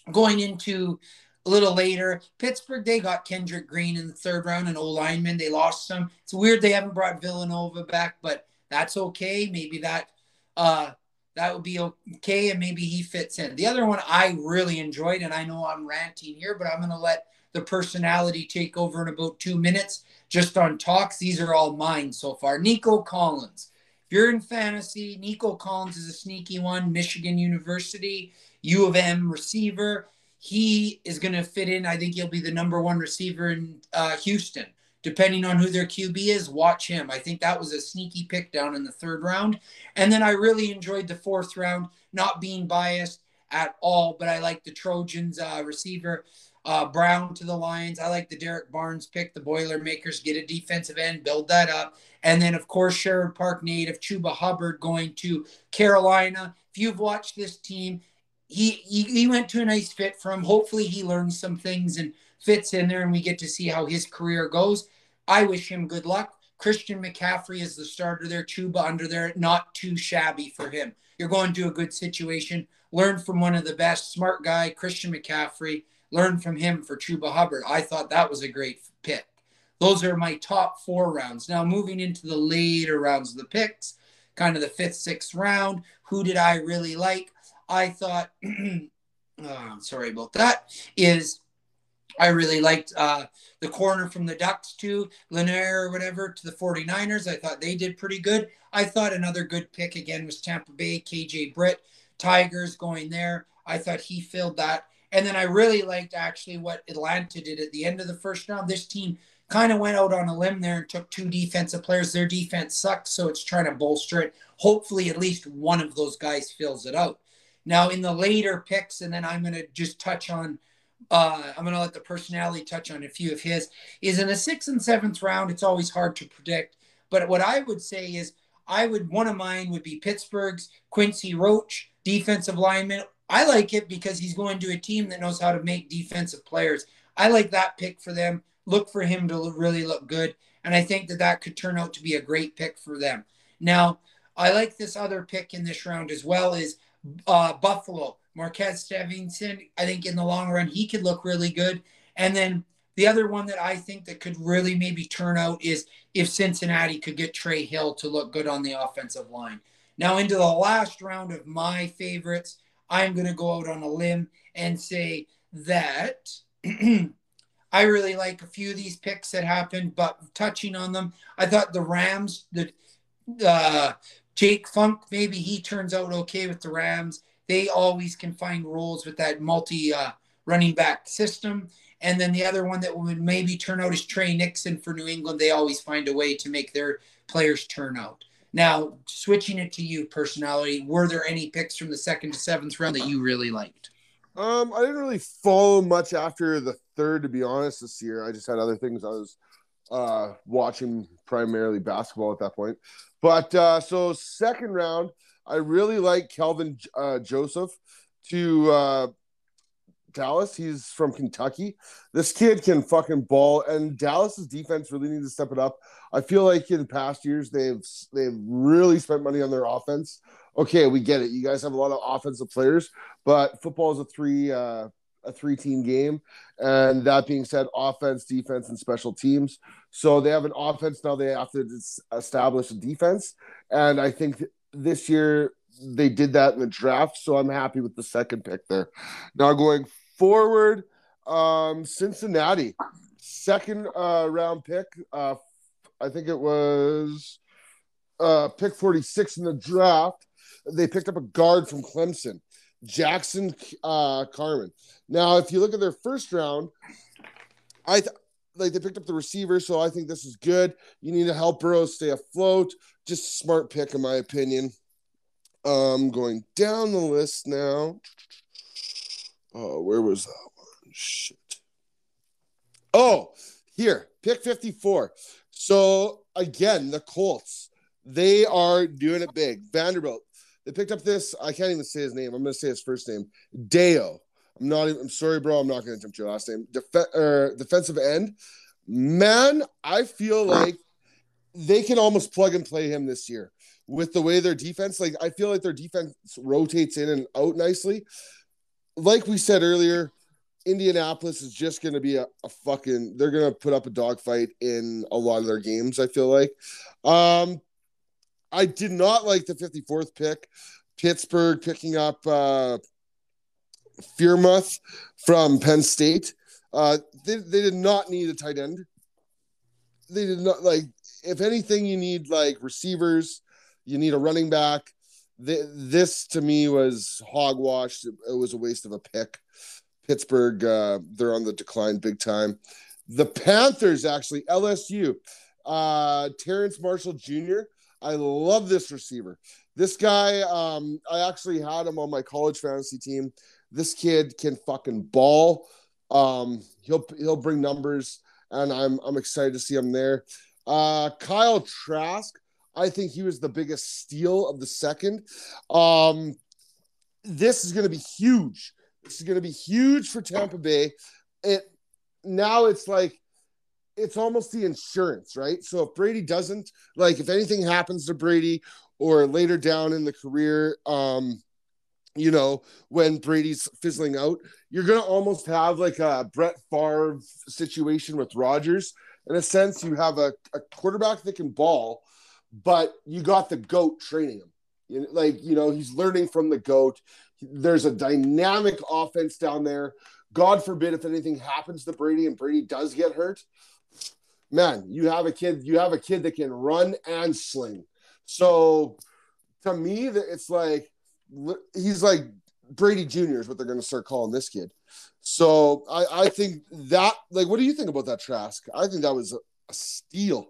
going into a little later, Pittsburgh, they got Kendrick Green in the third round, an old lineman. They lost some. It's weird they haven't brought Villanueva back, but that's okay. Maybe that uh, that would be okay, and maybe he fits in. The other one I really enjoyed, and I know I'm ranting here, but I'm going to let the personality take over in about two minutes just on talks. These are all mine so far. Nico Collins. If you're in fantasy, Nico Collins is a sneaky one. Michigan University, U of M receiver. He is going to fit in. I think he'll be the number one receiver in uh, Houston depending on who their QB is, watch him. I think that was a sneaky pick down in the third round. And then I really enjoyed the fourth round, not being biased at all, but I like the Trojans uh, receiver. Uh, Brown to the Lions. I like the Derrick Barnes pick. The Boilermakers get a defensive end, build that up. And then, of course, Sherwood Park native Chuba Hubbard going to Carolina. If you've watched this team, he, he, he went to a nice fit for him. Hopefully, he learns some things and fits in there and we get to see how his career goes. I wish him good luck. Christian McCaffrey is the starter there, Chuba under there, not too shabby for him. You're going to a good situation. Learn from one of the best, smart guy, Christian McCaffrey. Learn from him for Chuba Hubbard. I thought that was a great pick. Those are my top four rounds. Now, moving into the later rounds of the picks, kind of the fifth, sixth round, who did I really like? I thought, oh, sorry about that, is I really liked uh, the corner from the Ducks to Lenoir or whatever to the 49ers. I thought they did pretty good. I thought another good pick again was Tampa Bay, KJ Britt, Tigers going there. I thought he filled that. And then I really liked actually what Atlanta did at the end of the first round. This team kind of went out on a limb there and took two defensive players. Their defense sucks, so it's trying to bolster it. Hopefully, at least one of those guys fills it out. Now, in the later picks, and then I'm going to just touch on uh, I'm going to let the personality touch on a few of his. Is in the sixth and seventh round, it's always hard to predict. But what I would say is, I would one of mine would be Pittsburgh's Quincy Roche, defensive lineman. I like it because he's going to a team that knows how to make defensive players. I like that pick for them. Look for him to really look good, and I think that that could turn out to be a great pick for them. Now, I like this other pick in this round as well. Is uh, Buffalo. Marquez Stevenson, I think in the long run, he could look really good. And then the other one that I think that could really maybe turn out is if Cincinnati could get Trey Hill to look good on the offensive line. Now, into the last round of my favorites, I'm going to go out on a limb and say that I really like a few of these picks that happened, but touching on them, I thought the Rams, the uh, Jake Funk, maybe he turns out okay with the Rams they always can find roles with that multi uh, running back system. And then the other one that would maybe turn out is Tre Nixon for New England. They always find a way to make their players turn out. Now, switching it to you, personality, were there any picks from the second to seventh round that you really liked? Um, I didn't really follow much after the third, to be honest, this year. I just had other things I was uh, watching, primarily basketball at that point. But uh, so second round, I really like Kelvin uh, Joseph to uh, Dallas. He's from Kentucky. This kid can fucking ball, and Dallas's defense really needs to step it up. I feel like in past years they've they've really spent money on their offense. Okay, we get it. You guys have a lot of offensive players, but football is a three uh, a three team game. And that being said, offense, defense, and special teams. So they have an offense now. They have to establish a defense, and I think this year they did that in the draft, so I'm happy with the second pick there. Now going forward, um, Cincinnati, second uh, round pick. Uh, I think it was uh, pick 46 in the draft. They picked up a guard from Clemson, Jackson uh, Carman. Now, if you look at their first round, I th- like they picked up the receiver, so I think this is good. You need to help Burrow stay afloat. Just smart pick, in my opinion. Um, going down the list now. Oh, where was that one? Shit. Oh, here, pick 54. So again, the Colts, they are doing it big. Vanderbilt, they picked up this. I can't even say his name. I'm going to say his first name, Deo. I'm not even, I'm sorry, bro. I'm not going to jump to your last name. Def- er, defensive end. Man, I feel like they can almost plug and play him this year with the way their defense, like, I feel like their defense rotates in and out nicely. Like we said earlier, Indianapolis is just going to be a, a, fucking, they're going to put up a dogfight in a lot of their games, I feel like. Um, I did not like the 54th pick Pittsburgh picking up uh, Freiermuth from Penn State. Uh, they, they did not need a tight end. They did not like. If anything, you need like receivers. You need a running back. This to me was hogwash. It was a waste of a pick. Pittsburgh, uh, they're on the decline big time. The Panthers actually LSU. Uh, Terrace Marshall Jr. I love this receiver. This guy, um, I actually had him on my college fantasy team. This kid can fucking ball. Um, he'll he'll bring numbers, and I'm I'm excited to see him there. Uh, Kyle Trask, I think he was the biggest steal of the second. Um, this is going to be huge. This is going to be huge for Tampa Bay. It now it's like it's almost the insurance, right? So if Brady doesn't like, if anything happens to Brady or later down in the career, um, you know, when Brady's fizzling out, you're gonna almost have like a Brett Favre situation with Rodgers. In a sense, you have a, a quarterback that can ball, but you got the goat training him. Like you know, he's learning from the goat. There's a dynamic offense down there. God forbid if anything happens to Brady and Brady does get hurt, man, you have a kid, you have a kid that can run and sling. So to me, that it's like he's like Brady Jr. is what they're going to start calling this kid. So I, I think that, like, what do you think about that Trask? I think that was a, a steal.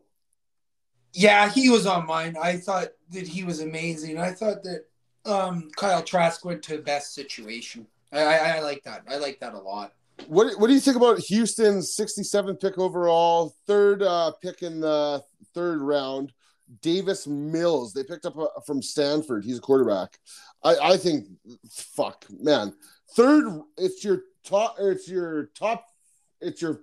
Yeah, he was on mine. I thought that he was amazing. I thought that um, Kyle Trask went to best situation. I, I, I like that. I like that a lot. What What do you think about Houston's 67th pick overall, third uh, pick in the third round? Davis Mills. They picked up a, from Stanford. He's a quarterback. I, I think, fuck, man. Third, it's your top. It's your top. It's your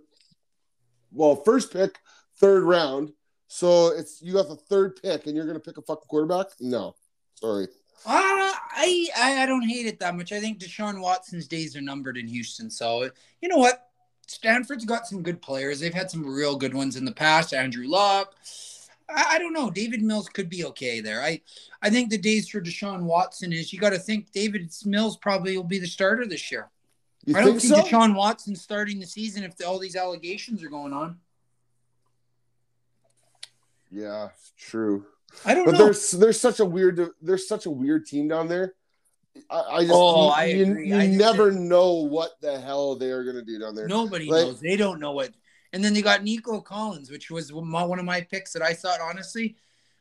well, first pick, third round. So it's you got the third pick, and you're gonna pick a fucking quarterback? No, sorry. Uh, I, I I don't hate it that much. I think Deshaun Watson's days are numbered in Houston. So you know what? Stanford's got some good players. They've had some real good ones in the past. Andrew Luck. I, I don't know. David Mills could be okay there. I I think the days for Deshaun Watson is you got to think David Mills probably will be the starter this year. You I don't think, think so? Deshaun Watson starting the season if the, all these allegations are going on. Yeah, true. I don't but know. there's there's such a weird there's such a weird team down there. I, I just oh, you, I agree. you, you I never know what the hell they are gonna do down there. Nobody like, knows. They don't know what. And then they got Nico Collins, which was one of my picks that I thought honestly,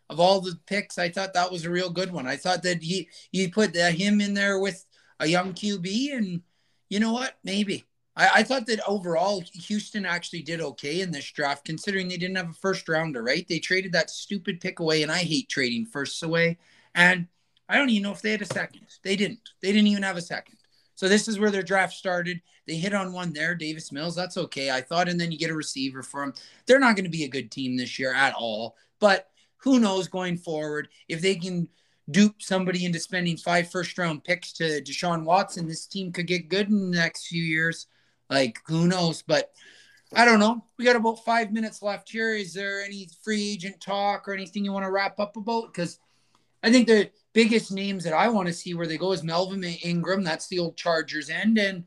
of all the picks, I thought that was a real good one. I thought that he he put uh, him in there with a young QB, and you know what? Maybe I, I, thought that overall Houston actually did okay in this draft, considering they didn't have a first rounder, right? They traded that stupid pick away, and I hate trading firsts away. And I don't even know if they had a second. They didn't. They didn't even have a second. So this is where their draft started. They hit on one there, Davis Mills. That's okay. I thought, and then you get a receiver for them. They're not going to be a good team this year at all. But who knows going forward if they can dupe somebody into spending five first round picks to Deshaun Watson, this team could get good in the next few years. Like, who knows? But I don't know. We got about five minutes left here. Is there any free agent talk or anything you want to wrap up about? Because I think the biggest names that I want to see where they go is Melvin Ingram. That's the old Chargers end, and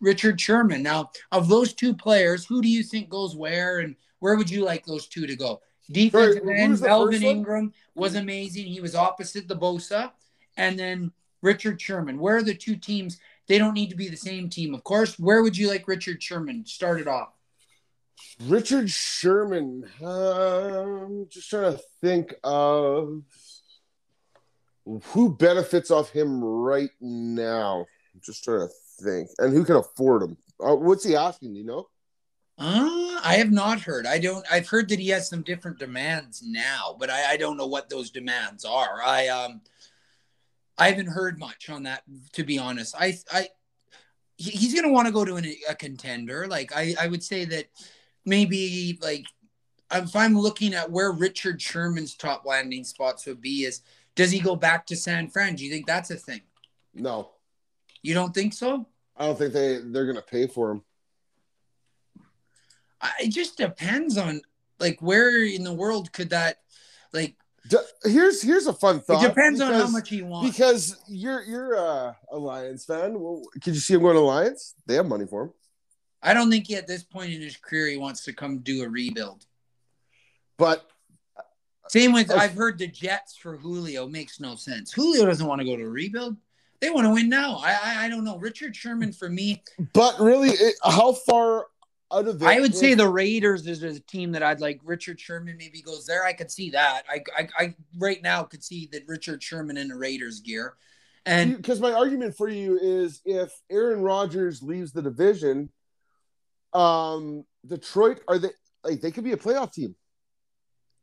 Richard Sherman. Now, of those two players, who do you think goes where, and where would you like those two to go? Defensive end, Melvin Ingram was amazing. He was opposite the Bosa, and then Richard Sherman. Where are the two teams they don't need to be the same team, of course. Where would you like Richard Sherman started off? Richard Sherman. I'm just trying to think of who benefits off him right now. I'm just trying to think, and who can afford him. Uh, what's he asking? you know? Uh, I have not heard. I don't. I've heard that he has some different demands now, but I, I don't know what those demands are. I um, I haven't heard much on that, to be honest. I, I, he's going to want to go to an, a contender. Like I, I would say that maybe like if I'm looking at where Richard Sherman's top landing spots would be, is does he go back to San Fran? Do you think that's a thing? No. You don't think so? I don't think they they're going to pay for him. I, it just depends on like where in the world could that like here's here's a fun thought. It depends because, on how much he wants. Because you're you're a, a Lions fan. Well, could you see him going to Lions? They have money for him. I don't think he, at this point in his career he wants to come do a rebuild. But same with I've heard the Jets for Julio makes no sense. Julio doesn't want to go to a rebuild. They want to win now. I I, I don't know. Richard Sherman for me. But really, it, how far out of I would say the Raiders is a team that I'd like. Richard Sherman maybe goes there. I could see that. I I, I right now could see that Richard Sherman in the Raiders gear. And because my argument for you is if Aaron Rodgers leaves the division, um, Detroit are they like they could be a playoff team.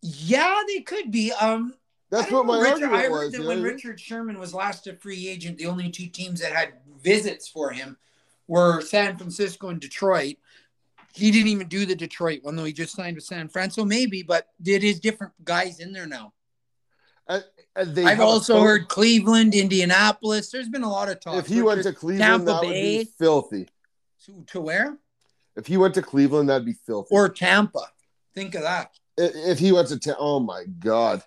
Yeah, they could be. Um, that's what my Richard, argument I heard that when Richard Sherman was last a free agent, the only two teams that had visits for him were San Francisco and Detroit. He didn't even do the Detroit one, though he just signed with San Francisco, maybe, but it is different guys in there now. Uh, I've also heard Cleveland, Indianapolis. There's been a lot of talk. If he went to Cleveland, Tampa that Bay, would be filthy. To, to where? If he went to Cleveland, that'd be filthy. Or Tampa. Think of that. If he went to Tampa, oh my god,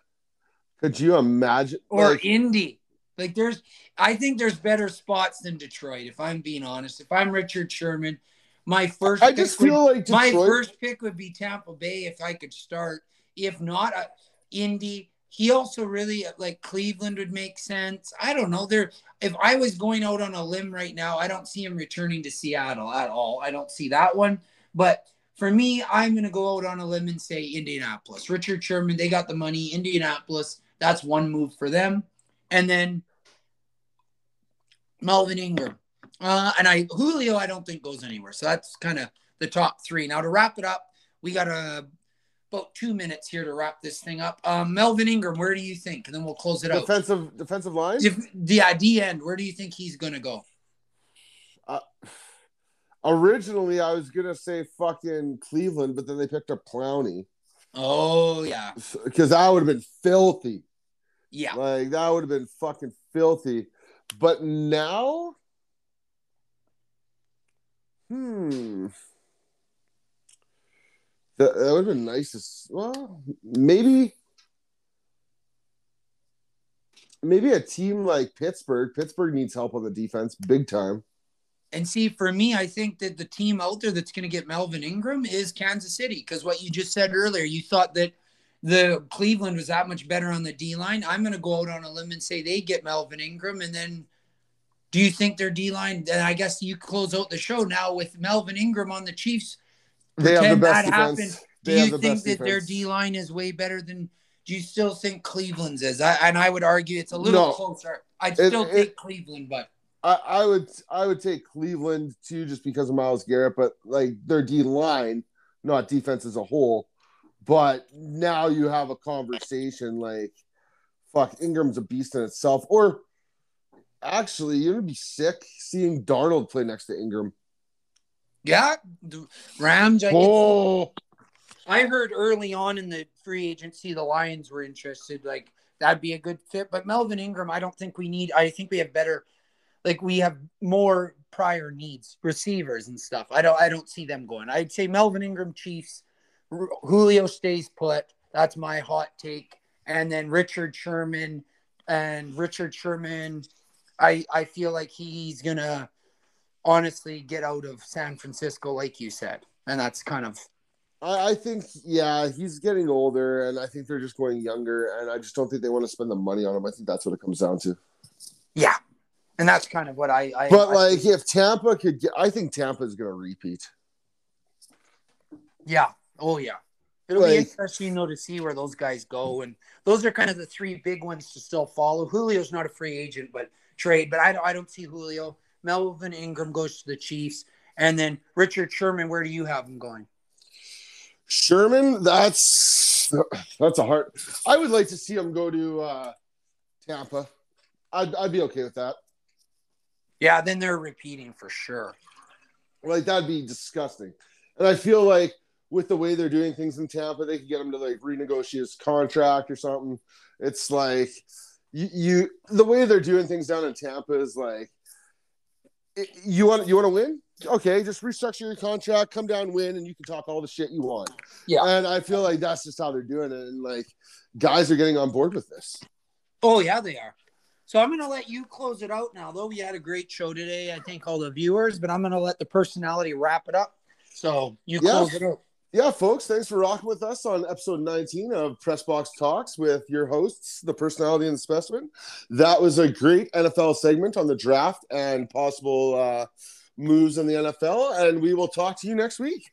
could you imagine? Or like, Indy. Like there's, I think there's better spots than Detroit. If I'm being honest, if I'm Richard Sherman, my first. I just feel would, like Detroit... my first pick would be Tampa Bay if I could start. If not, uh, Indy. He also really like Cleveland would make sense. I don't know. There, if I was going out on a limb right now, I don't see him returning to Seattle at all. I don't see that one. But for me, I'm going to go out on a limb and say Indianapolis. Richard Sherman, they got the money. Indianapolis, that's one move for them. And then Melvin Ingram. Uh, and I Julio, I don't think goes anywhere. So that's kind of the top three. Now to wrap it up, we got a about two minutes here to wrap this thing up. Um, Melvin Ingram, where do you think? And then we'll close it defensive, out. Defensive defensive line. If, the uh, D end, where do you think he's gonna go? Uh, originally, I was gonna say fucking Cleveland, but then they picked up Clowney. Oh yeah, because that would have been filthy. Yeah, like that would have been fucking filthy. But now, hmm. That, that would have been nice. Well, maybe, maybe a team like Pittsburgh. Pittsburgh needs help on the defense, big time. And see, for me, I think that the team out there that's going to get Melvin Ingram is Kansas City. Because what you just said earlier, you thought that the Cleveland was that much better on the D line. I'm going to go out on a limb and say they get Melvin Ingram, and then do you think their D line? And I guess you close out the show now with Melvin Ingram on the Chiefs they have the best that defense. happened. Do you the think that defense. their D line is way better than? Do you still think Cleveland's is? I, and I would argue it's a little no, closer. I'd still it, take it, Cleveland, but I, I, would I would take Cleveland too, just because of Myles Garrett. But like their D line, not defense as a whole. But now you have a conversation like, fuck, Ingram's a beast in itself. Or actually, you're gonna be sick seeing Donald play next to Ingram. Yeah, Rams. I, oh. I heard early on in the free agency the Lions were interested. Like that'd be a good fit. But Melvin Ingram, I don't think we need. I think we have better. Like we have more prior needs, receivers and stuff. I don't. I don't see them going. I'd say Melvin Ingram, Chiefs. Julio stays put. That's my hot take. And then Richard Sherman and Richard Sherman. I I feel like he's gonna honestly get out of San Francisco, like you said. And that's kind of. I, I think, yeah, he's getting older, and I think they're just going younger, and I just don't think they want to spend the money on him. I think that's what it comes down to. Yeah. And that's kind of what I. I but, I like, if Tampa could get, I think Tampa is going to repeat. Yeah. Oh, yeah. It'll like, be interesting, know, to see where those guys go. And those are kind of the three big ones to still follow. Julio's not a free agent, but trade. But I don't, I don't see Julio Melvin Ingram goes to the Chiefs, and then Richard Sherman. Where do you have him going? Sherman, that's that's a hard. I would like to see him go to uh, Tampa. I'd, I'd be okay with that. Yeah, then they're repeating for sure. Like that'd be disgusting. And I feel like with the way they're doing things in Tampa, they could get him to like renegotiate his contract or something. It's like you, you the way they're doing things down in Tampa is like you want you want to win? okay, just restructure your contract, come down, win, and you can talk all the shit you want. Yeah. And I feel like that's just how they're doing it. And like guys are getting on board with this. Oh yeah, they are. So I'm going to let you close it out now. Though we had a great show today, I thank all the viewers, but I'm going to let the personality wrap it up. So you Yeah. close it out. Yeah, folks, thanks for rocking with us on episode 19 of Pressbox Talks with your hosts, the personality and the specimen. That was a great NFL segment on the draft and possible uh, moves in the NFL. And we will talk to you next week.